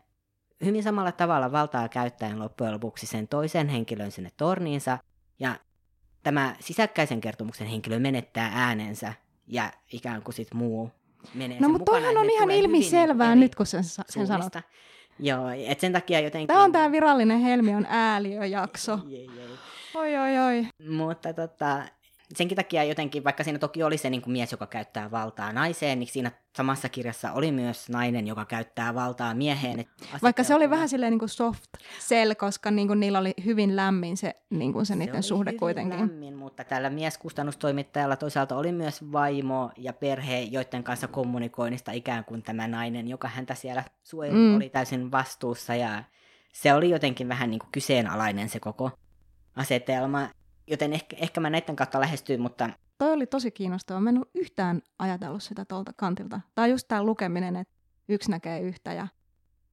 hyvin samalla tavalla valtaa käyttäen loppujen lopuksi sen toisen henkilön sinne torniinsa. Ja tämä sisäkkäisen kertomuksen henkilö menettää äänensä ja ikään kuin sit muu menee No mutta toihan on ihan ilmiselvää nyt, kun sen, sen sanot. Joo, et sen takia jotenkin... Tämä on tämä virallinen Helmion ääliöjakso. Jei, jei. Oi, oi, oi. Mutta tota, senkin takia jotenkin, vaikka siinä toki oli se niin kuin mies, joka käyttää valtaa naiseen, niin siinä samassa kirjassa oli myös nainen, joka käyttää valtaa mieheen. Vaikka se oli vähän silleen niin kuin soft sell, koska niin kuin niillä oli hyvin lämmin se, niin kuin se, se niiden suhde kuitenkin. lämmin, mutta tällä mieskustannustoimittajalla toisaalta oli myös vaimo ja perhe, joiden kanssa kommunikoinnista ikään kuin tämä nainen, joka häntä siellä suojeli, mm. oli täysin vastuussa ja se oli jotenkin vähän niin kuin kyseenalainen se koko asetelma. Joten ehkä, ehkä mä näiden kautta lähestyin, mutta... Toi oli tosi kiinnostavaa. Mä en ole yhtään ajatellut sitä tuolta kantilta. Tai just tämä lukeminen, että yksi näkee yhtä ja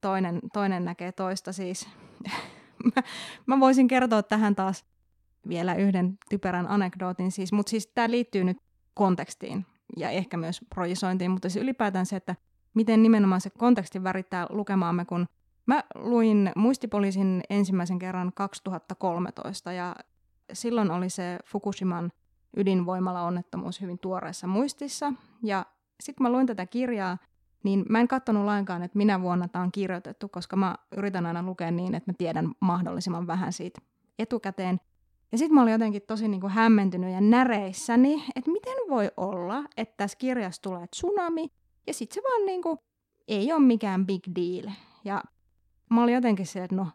toinen, toinen näkee toista. Siis mä, mä voisin kertoa tähän taas vielä yhden typerän anekdootin. Siis, mutta siis tämä liittyy nyt kontekstiin ja ehkä myös projisointiin, mutta siis ylipäätään se, että miten nimenomaan se konteksti värittää lukemaamme, kun mä luin muistipoliisin ensimmäisen kerran 2013 ja silloin oli se Fukushiman ydinvoimala-onnettomuus hyvin tuoreessa muistissa. Ja sitten mä luin tätä kirjaa, niin mä en katsonut lainkaan, että minä vuonna tämä on kirjoitettu, koska mä yritän aina lukea niin, että mä tiedän mahdollisimman vähän siitä etukäteen. Ja sitten mä olin jotenkin tosi niin kuin hämmentynyt ja näreissäni, että miten voi olla, että tässä kirjassa tulee tsunami, ja sitten se vaan niin kuin, ei ole mikään big deal. Ja mä olin jotenkin se, että no,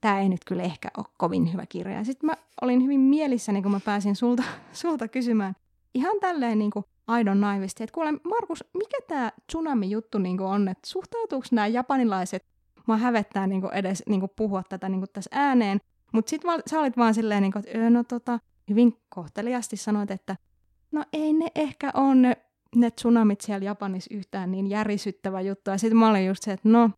tämä ei nyt kyllä ehkä ole kovin hyvä kirja. Sitten mä olin hyvin mielissäni, kun mä pääsin sulta, sulta kysymään ihan tälleen niin kuin aidon naivisti, että kuule Markus, mikä tämä tsunami-juttu niin on, että suhtautuuko nämä japanilaiset, mä hävettää niin kuin edes niin kuin puhua tätä niin kuin tässä ääneen, mutta sitten sä olit vaan silleen, niin kuin, että no tota, hyvin kohteliasti sanoit, että no ei ne ehkä ole ne, ne tsunamit siellä Japanissa yhtään niin järisyttävä juttu. Ja sitten mä olin just se, että no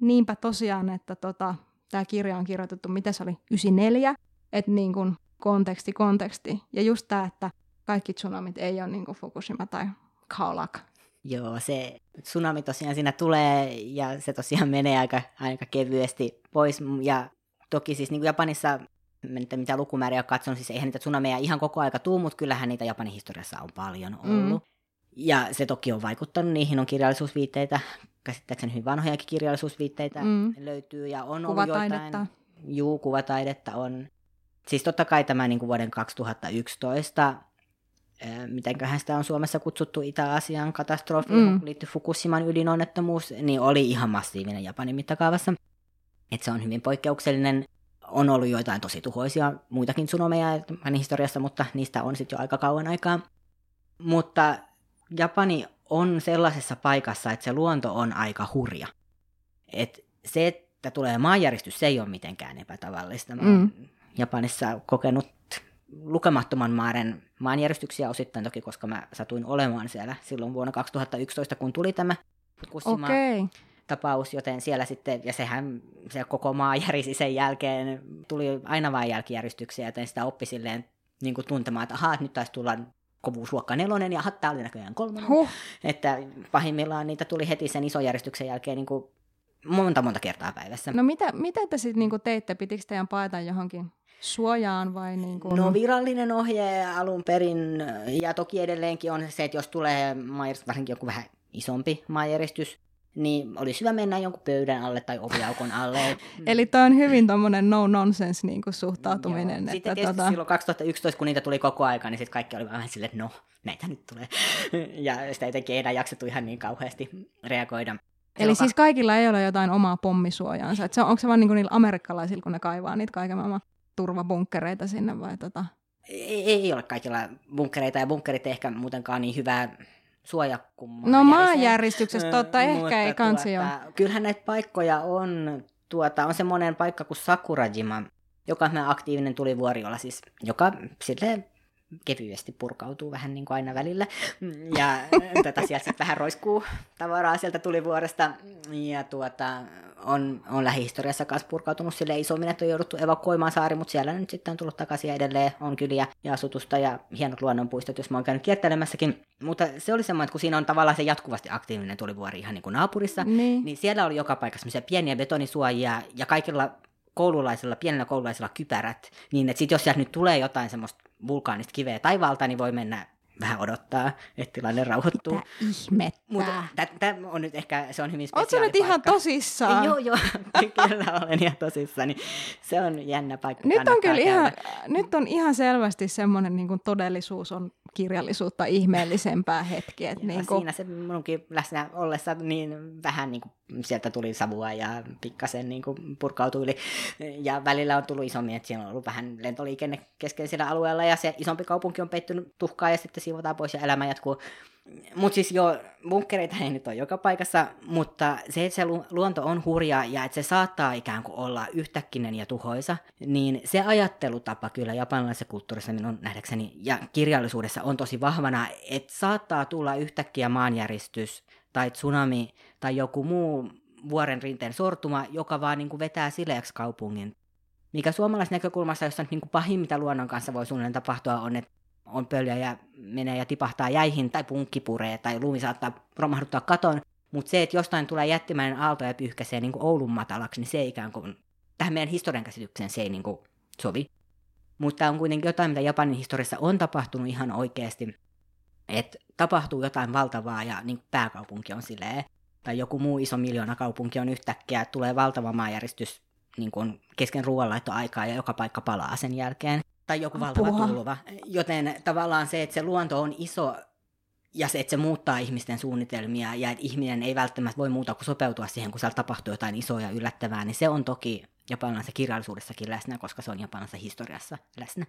niinpä tosiaan, että tota, tämä kirja on kirjoitettu, mitä se oli, 94, että niin kuin konteksti, konteksti. Ja just tämä, että kaikki tsunamit ei ole niin kuin Fukushima tai Kaolak. Joo, se tsunami tosiaan siinä tulee ja se tosiaan menee aika, aika kevyesti pois. Ja toki siis niin kuin Japanissa, mitä lukumääriä ole katsonut, siis eihän niitä tsunameja ihan koko aika tuu, mutta kyllähän niitä Japanin historiassa on paljon ollut. Mm. Ja se toki on vaikuttanut, niihin on kirjallisuusviitteitä käsittääkseni hyvin vanhojakin kirjallisuusviitteitä mm. löytyy ja on ollut jotain... Juu, kuvataidetta on. Siis totta kai tämä niin kuin vuoden 2011, mitenköhän sitä on Suomessa kutsuttu Itä-Asian katastrofi, mm. liittyy Fukushiman ydinonnettomuus, niin oli ihan massiivinen Japanin mittakaavassa. Että se on hyvin poikkeuksellinen. On ollut joitain tosi tuhoisia muitakin tsunameja Japanin historiassa, mutta niistä on sitten jo aika kauan aikaa. Mutta Japani on sellaisessa paikassa, että se luonto on aika hurja. Et se, että tulee maanjäristys, se ei ole mitenkään epätavallista. Mä mm. Japanissa kokenut lukemattoman maaren maanjäristyksiä osittain toki, koska mä satuin olemaan siellä silloin vuonna 2011, kun tuli tämä Fukushima okay. tapaus, joten siellä sitten, ja sehän se koko maa järisi sen jälkeen, tuli aina vain jälkijäristyksiä, joten sitä oppi silleen niin kuin tuntemaan, että ahaa, nyt taisi tulla kovuusluokka nelonen ja hatta oli näköjään kolmonen. Huh. Että pahimmillaan niitä tuli heti sen isojärjestyksen jälkeen niin kuin monta monta kertaa päivässä. No mitä, mitä te sitten niin teitte? Pitikö teidän paeta johonkin suojaan vai niin kuin... No virallinen ohje alun perin, ja toki edelleenkin on se, että jos tulee varsinkin joku vähän isompi maanjäristys, niin olisi hyvä mennä jonkun pöydän alle tai oviaukon alle. Eli tämä on hyvin tuommoinen no-nonsense niin suhtautuminen. Joo. Sitten että tota... silloin 2011, kun niitä tuli koko aika, niin sitten kaikki oli vähän silleen, että no, näitä nyt tulee. ja sitä jotenkin ei enää jaksettu ihan niin kauheasti reagoida. Eli siis kaikilla ei ole jotain omaa pommisuojaansa. Et se on, onko se vaan niin niillä amerikkalaisilla, kun ne kaivaa niitä kaiken maailman turvabunkkereita sinne vai tota? Ei, ei ole kaikilla bunkkereita ja bunkkerit ehkä muutenkaan niin hyvää suoja kuin No maanjäristyksestä totta, ehkä mutta ei kansi tuota, Kyllähän näitä paikkoja on, tuota, on semmoinen paikka kuin Sakurajima, joka on aktiivinen tulivuoriolla, siis, joka silleen kevyesti purkautuu vähän niin kuin aina välillä. Ja tätä sieltä sitten vähän roiskuu tavaraa sieltä tulivuoresta. Ja tuota, on, on lähihistoriassa kanssa purkautunut sille isommin, että on jouduttu evakuoimaan saari, mutta siellä nyt sitten on tullut takaisin ja edelleen on kyliä ja asutusta ja hienot luonnonpuistot, jos mä oon käynyt kiertelemässäkin. Mutta se oli semmoinen, että kun siinä on tavallaan se jatkuvasti aktiivinen tulivuori ihan niin kuin naapurissa, niin, niin siellä oli joka paikassa pieniä betonisuojia ja kaikilla koululaisilla, pienillä koululaisilla kypärät, niin että sit jos sieltä nyt tulee jotain semmoista vulkaanista kiveä taivaalta, niin voi mennä vähän odottaa, että tilanne rauhoittuu. Mitä ihmettä? Mutta tämä on nyt ehkä, se on hyvin Oletko nyt ihan tosissaan? Joo, joo, kyllä olen ihan tosissaan. Niin se on jännä paikka. Nyt on kyllä ihan, nyt on ihan selvästi semmoinen niin kuin todellisuus on kirjallisuutta ihmeellisempää hetkiä. niin kuin... Siinä se minunkin läsnä ollessa niin vähän niin kuin sieltä tuli savua ja pikkasen niin kuin purkautui. Ja välillä on tullut isommin, että siinä on ollut vähän lentoliikenne keskeisellä alueella ja se isompi kaupunki on peittynyt tuhkaa ja sitten siivotaan pois ja elämä jatkuu. Mutta siis joo, bunkkereita ei nyt ole joka paikassa, mutta se, että se luonto on hurja ja että se saattaa ikään kuin olla yhtäkkinen ja tuhoisa, niin se ajattelutapa kyllä japanilaisessa kulttuurissa minun nähdäkseni ja kirjallisuudessa on tosi vahvana, että saattaa tulla yhtäkkiä maanjäristys tai tsunami tai joku muu vuoren rinteen sortuma, joka vaan niin kuin vetää sileäksi kaupungin. Mikä suomalaisessa näkökulmassa, jossa niin kuin pahin, mitä luonnon kanssa voi suunnilleen tapahtua, on, että on pölyä ja menee ja tipahtaa jäihin tai punkki puree tai lumi saattaa romahduttaa katon. Mutta se, että jostain tulee jättimäinen aalto ja pyyhkäisee niin kuin Oulun matalaksi, niin se ikään kuin, tähän meidän historian käsitykseen se ei niin kuin sovi. Mutta on kuitenkin jotain, mitä Japanin historiassa on tapahtunut ihan oikeasti. Että tapahtuu jotain valtavaa ja niin pääkaupunki on silleen, tai joku muu iso miljoona kaupunki on yhtäkkiä, tulee valtava maanjäristys niin kuin kesken ruoanlaittoaikaa ja joka paikka palaa sen jälkeen tai joku valtava Apua. tulva. Joten tavallaan se, että se luonto on iso ja se, että se muuttaa ihmisten suunnitelmia ja että ihminen ei välttämättä voi muuta kuin sopeutua siihen, kun siellä tapahtuu jotain isoa ja yllättävää, niin se on toki japanilaisessa kirjallisuudessakin läsnä, koska se on japanilaisessa historiassa läsnä.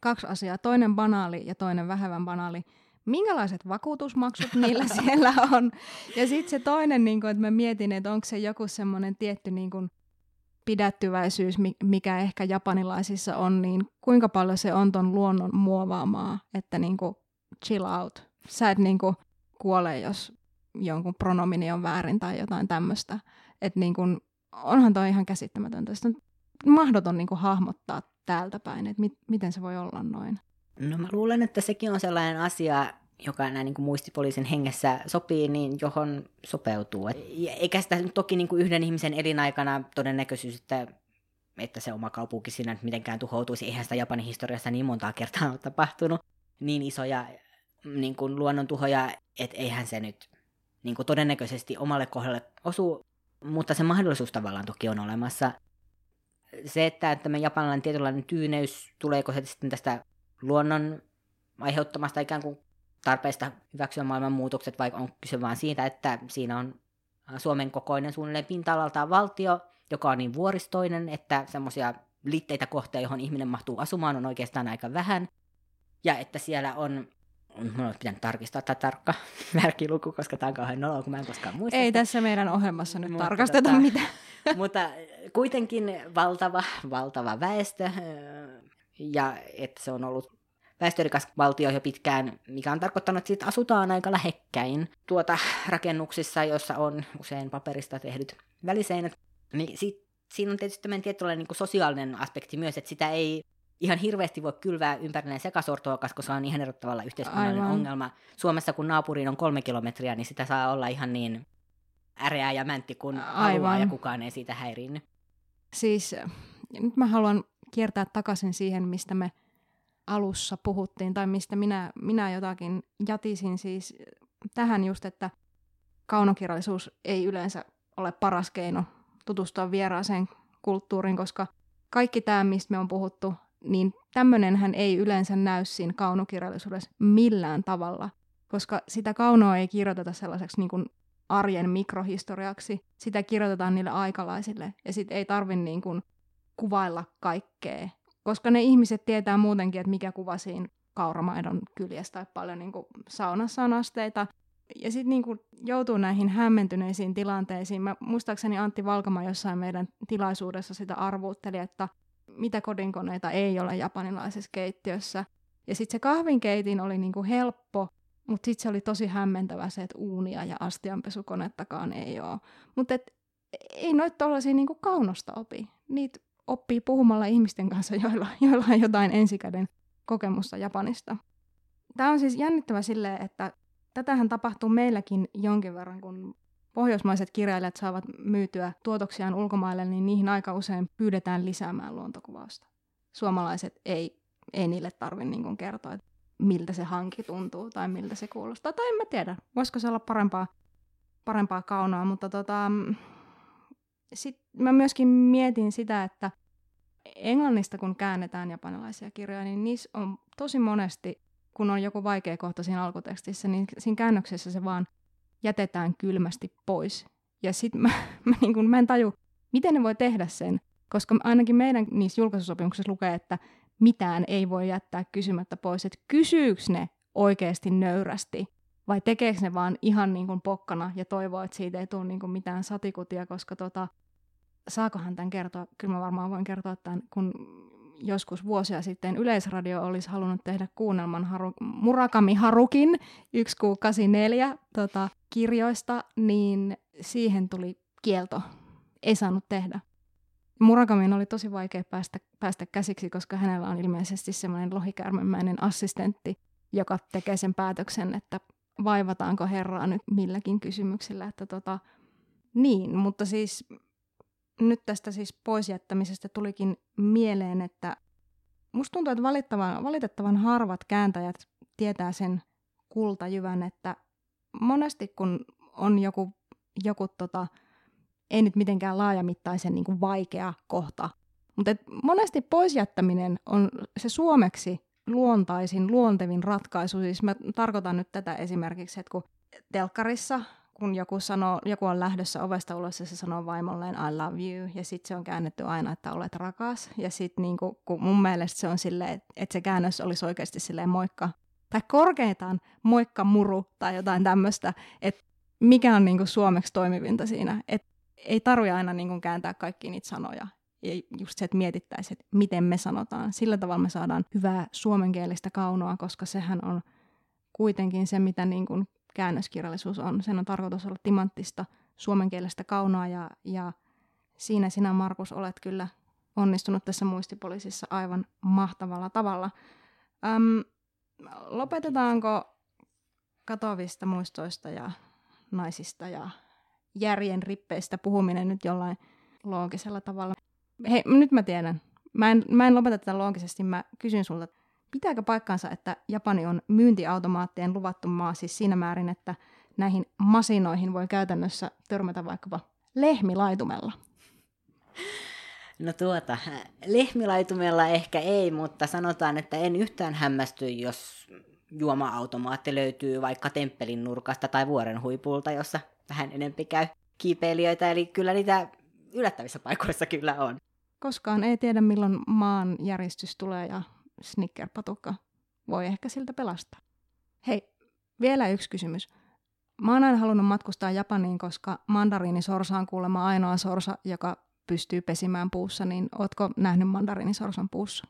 Kaksi asiaa. Toinen banaali ja toinen vähemmän banaali. Minkälaiset vakuutusmaksut niillä siellä on? Ja sitten se toinen, niin kun, että mä mietin, että onko se joku semmoinen tietty niin kun, pidättyväisyys, mikä ehkä japanilaisissa on, niin kuinka paljon se on ton luonnon muovaamaa, että niinku chill out. Sä et niinku kuole, jos jonkun pronomini on väärin tai jotain tämmöistä. Että niinku, onhan toi ihan käsittämätöntä. Sitä on mahdoton niinku hahmottaa täältä päin, että mit, miten se voi olla noin. No mä luulen, että sekin on sellainen asia, joka näin niin kuin muistipoliisin hengessä sopii, niin johon sopeutuu. Et, eikä sitä toki niin kuin yhden ihmisen elinaikana todennäköisyys, että, että se oma kaupunki siinä mitenkään tuhoutuisi. Eihän sitä Japanin historiassa niin montaa kertaa ole tapahtunut niin isoja niin kuin luonnontuhoja, että eihän se nyt niin kuin todennäköisesti omalle kohdalle osu, mutta se mahdollisuus tavallaan toki on olemassa. Se, että tämä japanilainen tietynlainen tyyneys, tuleeko se sitten tästä luonnon aiheuttamasta ikään kuin tarpeesta hyväksyä maailman muutokset, vai on kyse vain siitä, että siinä on Suomen kokoinen suunnilleen pinta-alaltaan valtio, joka on niin vuoristoinen, että semmoisia liitteitä kohtia, johon ihminen mahtuu asumaan, on oikeastaan aika vähän. Ja että siellä on, mun olisi pitänyt tarkistaa tämä tarkka merkiluku, koska tämä on kauhean noloa, kun mä en koskaan muista. Ei tässä meidän ohjelmassa nyt mutta tarkasteta tota, mitään. mutta kuitenkin valtava, valtava väestö, ja että se on ollut väestörikas valtio jo pitkään, mikä on tarkoittanut, että siitä asutaan aika lähekkäin tuota rakennuksissa, joissa on usein paperista tehdyt väliseinät. Niin sit, siinä on tietysti tämmöinen tietynlainen niin sosiaalinen aspekti myös, että sitä ei ihan hirveästi voi kylvää ympärille sekasortoa, koska se on ihan erottavalla yhteiskunnallinen Aivan. ongelma. Suomessa kun naapuriin on kolme kilometriä, niin sitä saa olla ihan niin äreää ja mäntti kun Aivan. haluaa ja kukaan ei siitä häiriinny. Siis nyt mä haluan kiertää takaisin siihen, mistä me alussa puhuttiin, tai mistä minä, minä jotakin jatisin siis tähän just, että kaunokirjallisuus ei yleensä ole paras keino tutustua vieraaseen kulttuuriin, koska kaikki tämä, mistä me on puhuttu, niin tämmöinenhän ei yleensä näy siinä kaunokirjallisuudessa millään tavalla, koska sitä kaunoa ei kirjoiteta sellaiseksi niin kuin arjen mikrohistoriaksi, sitä kirjoitetaan niille aikalaisille, ja sitten ei tarvi niin kuin kuvailla kaikkea koska ne ihmiset tietää muutenkin, että mikä kuva siinä kauramaidon kyljessä tai paljon niin kuin saunassa on asteita. Ja sitten niin joutuu näihin hämmentyneisiin tilanteisiin. Mä muistaakseni Antti Valkama jossain meidän tilaisuudessa sitä arvuutteli, että mitä kodinkoneita ei ole japanilaisessa keittiössä. Ja sitten se kahvinkeitin oli niin kuin helppo, mutta sitten se oli tosi hämmentävä se, että uunia ja astianpesukonettakaan ei ole. Mutta ei noita tuollaisia niin kaunosta opi. Niitä oppii puhumalla ihmisten kanssa, joilla, joilla on jotain ensikäden kokemusta Japanista. Tämä on siis jännittävä silleen, että tätähän tapahtuu meilläkin jonkin verran, kun pohjoismaiset kirjailijat saavat myytyä tuotoksiaan ulkomaille, niin niihin aika usein pyydetään lisäämään luontokuvausta. Suomalaiset ei, ei niille tarvitse niin kertoa, että miltä se hanki tuntuu tai miltä se kuulostaa. Tai en mä tiedä, voisiko se olla parempaa, parempaa kaunoa, mutta tota, sit mä myöskin mietin sitä, että englannista kun käännetään japanilaisia kirjoja, niin niissä on tosi monesti, kun on joku vaikea kohta siinä alkutekstissä, niin siinä käännöksessä se vaan jätetään kylmästi pois. Ja sitten mä, mä, niin mä en taju, miten ne voi tehdä sen, koska ainakin meidän niissä julkaisusopimuksissa lukee, että mitään ei voi jättää kysymättä pois. Että kysyykö ne oikeasti nöyrästi vai tekeekö ne vaan ihan niin kuin pokkana ja toivoo, että siitä ei tule niin kuin mitään satikutia, koska tota, saakohan tämän kertoa? Kyllä mä varmaan voin kertoa tämän, kun joskus vuosia sitten Yleisradio olisi halunnut tehdä kuunnelman Haru, Murakami Harukin 1684 tota, kirjoista, niin siihen tuli kielto. Ei saanut tehdä. Murakamin oli tosi vaikea päästä, päästä käsiksi, koska hänellä on ilmeisesti semmoinen lohikärmemäinen assistentti, joka tekee sen päätöksen, että vaivataanko herraa nyt milläkin kysymyksellä. Että tota, niin, mutta siis nyt tästä siis poisjättämisestä tulikin mieleen, että musta tuntuu, että valitettavan, valitettavan harvat kääntäjät tietää sen kultajyvän, että monesti kun on joku, joku tota, ei nyt mitenkään laajamittaisen niin kuin vaikea kohta, mutta et monesti poisjättäminen on se suomeksi luontaisin, luontevin ratkaisu. Siis mä tarkoitan nyt tätä esimerkiksi, että kun telkkarissa kun joku, sanoo, joku on lähdössä ovesta ulos ja se sanoo vaimolleen I love you, ja sitten se on käännetty aina, että olet rakas. Ja sitten niinku, kun mun mielestä se on silleen, että se käännös olisi oikeasti silleen moikka, tai korkeintaan moikka muru tai jotain tämmöistä, että mikä on niinku suomeksi toimivinta siinä. Et ei tarvitse aina niinku kääntää kaikki niitä sanoja. Ja just se, että mietittäisiin, että miten me sanotaan. Sillä tavalla me saadaan hyvää suomenkielistä kaunoa, koska sehän on kuitenkin se, mitä niin kuin käännöskirjallisuus on. Sen on tarkoitus olla timanttista suomenkielistä kaunoa ja, ja siinä sinä Markus olet kyllä onnistunut tässä muistipoliisissa aivan mahtavalla tavalla. Öm, lopetetaanko katovista muistoista ja naisista ja järjen rippeistä puhuminen nyt jollain loogisella tavalla? Hei, nyt mä tiedän. Mä en, mä en lopeta tätä loogisesti. Mä kysyn sulta, Pitääkö paikkansa, että Japani on myyntiautomaattien luvattu maa siis siinä määrin, että näihin masinoihin voi käytännössä törmätä vaikkapa lehmilaitumella? No tuota, lehmilaitumella ehkä ei, mutta sanotaan, että en yhtään hämmästy, jos juoma-automaatti löytyy vaikka temppelin nurkasta tai vuoren huipulta, jossa vähän enempi käy kiipeilijöitä, eli kyllä niitä yllättävissä paikoissa kyllä on. Koskaan ei tiedä, milloin maan järjestys tulee ja snickerpatukka voi ehkä siltä pelastaa. Hei, vielä yksi kysymys. Mä oon aina halunnut matkustaa Japaniin, koska mandariinisorsa on kuulemma ainoa sorsa, joka pystyy pesimään puussa, niin ootko nähnyt mandariinisorsan puussa?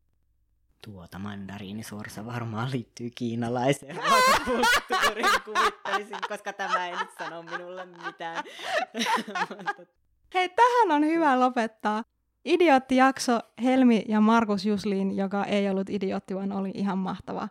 Tuota mandariinisorsa varmaan liittyy kiinalaiseen kulttuuriin, kuvittelisin, koska tämä ei nyt sano minulle mitään. Hei, tähän on hyvä lopettaa. Idiootti-jakso Helmi ja Markus Juslin, joka ei ollut idiootti, vaan oli ihan mahtava.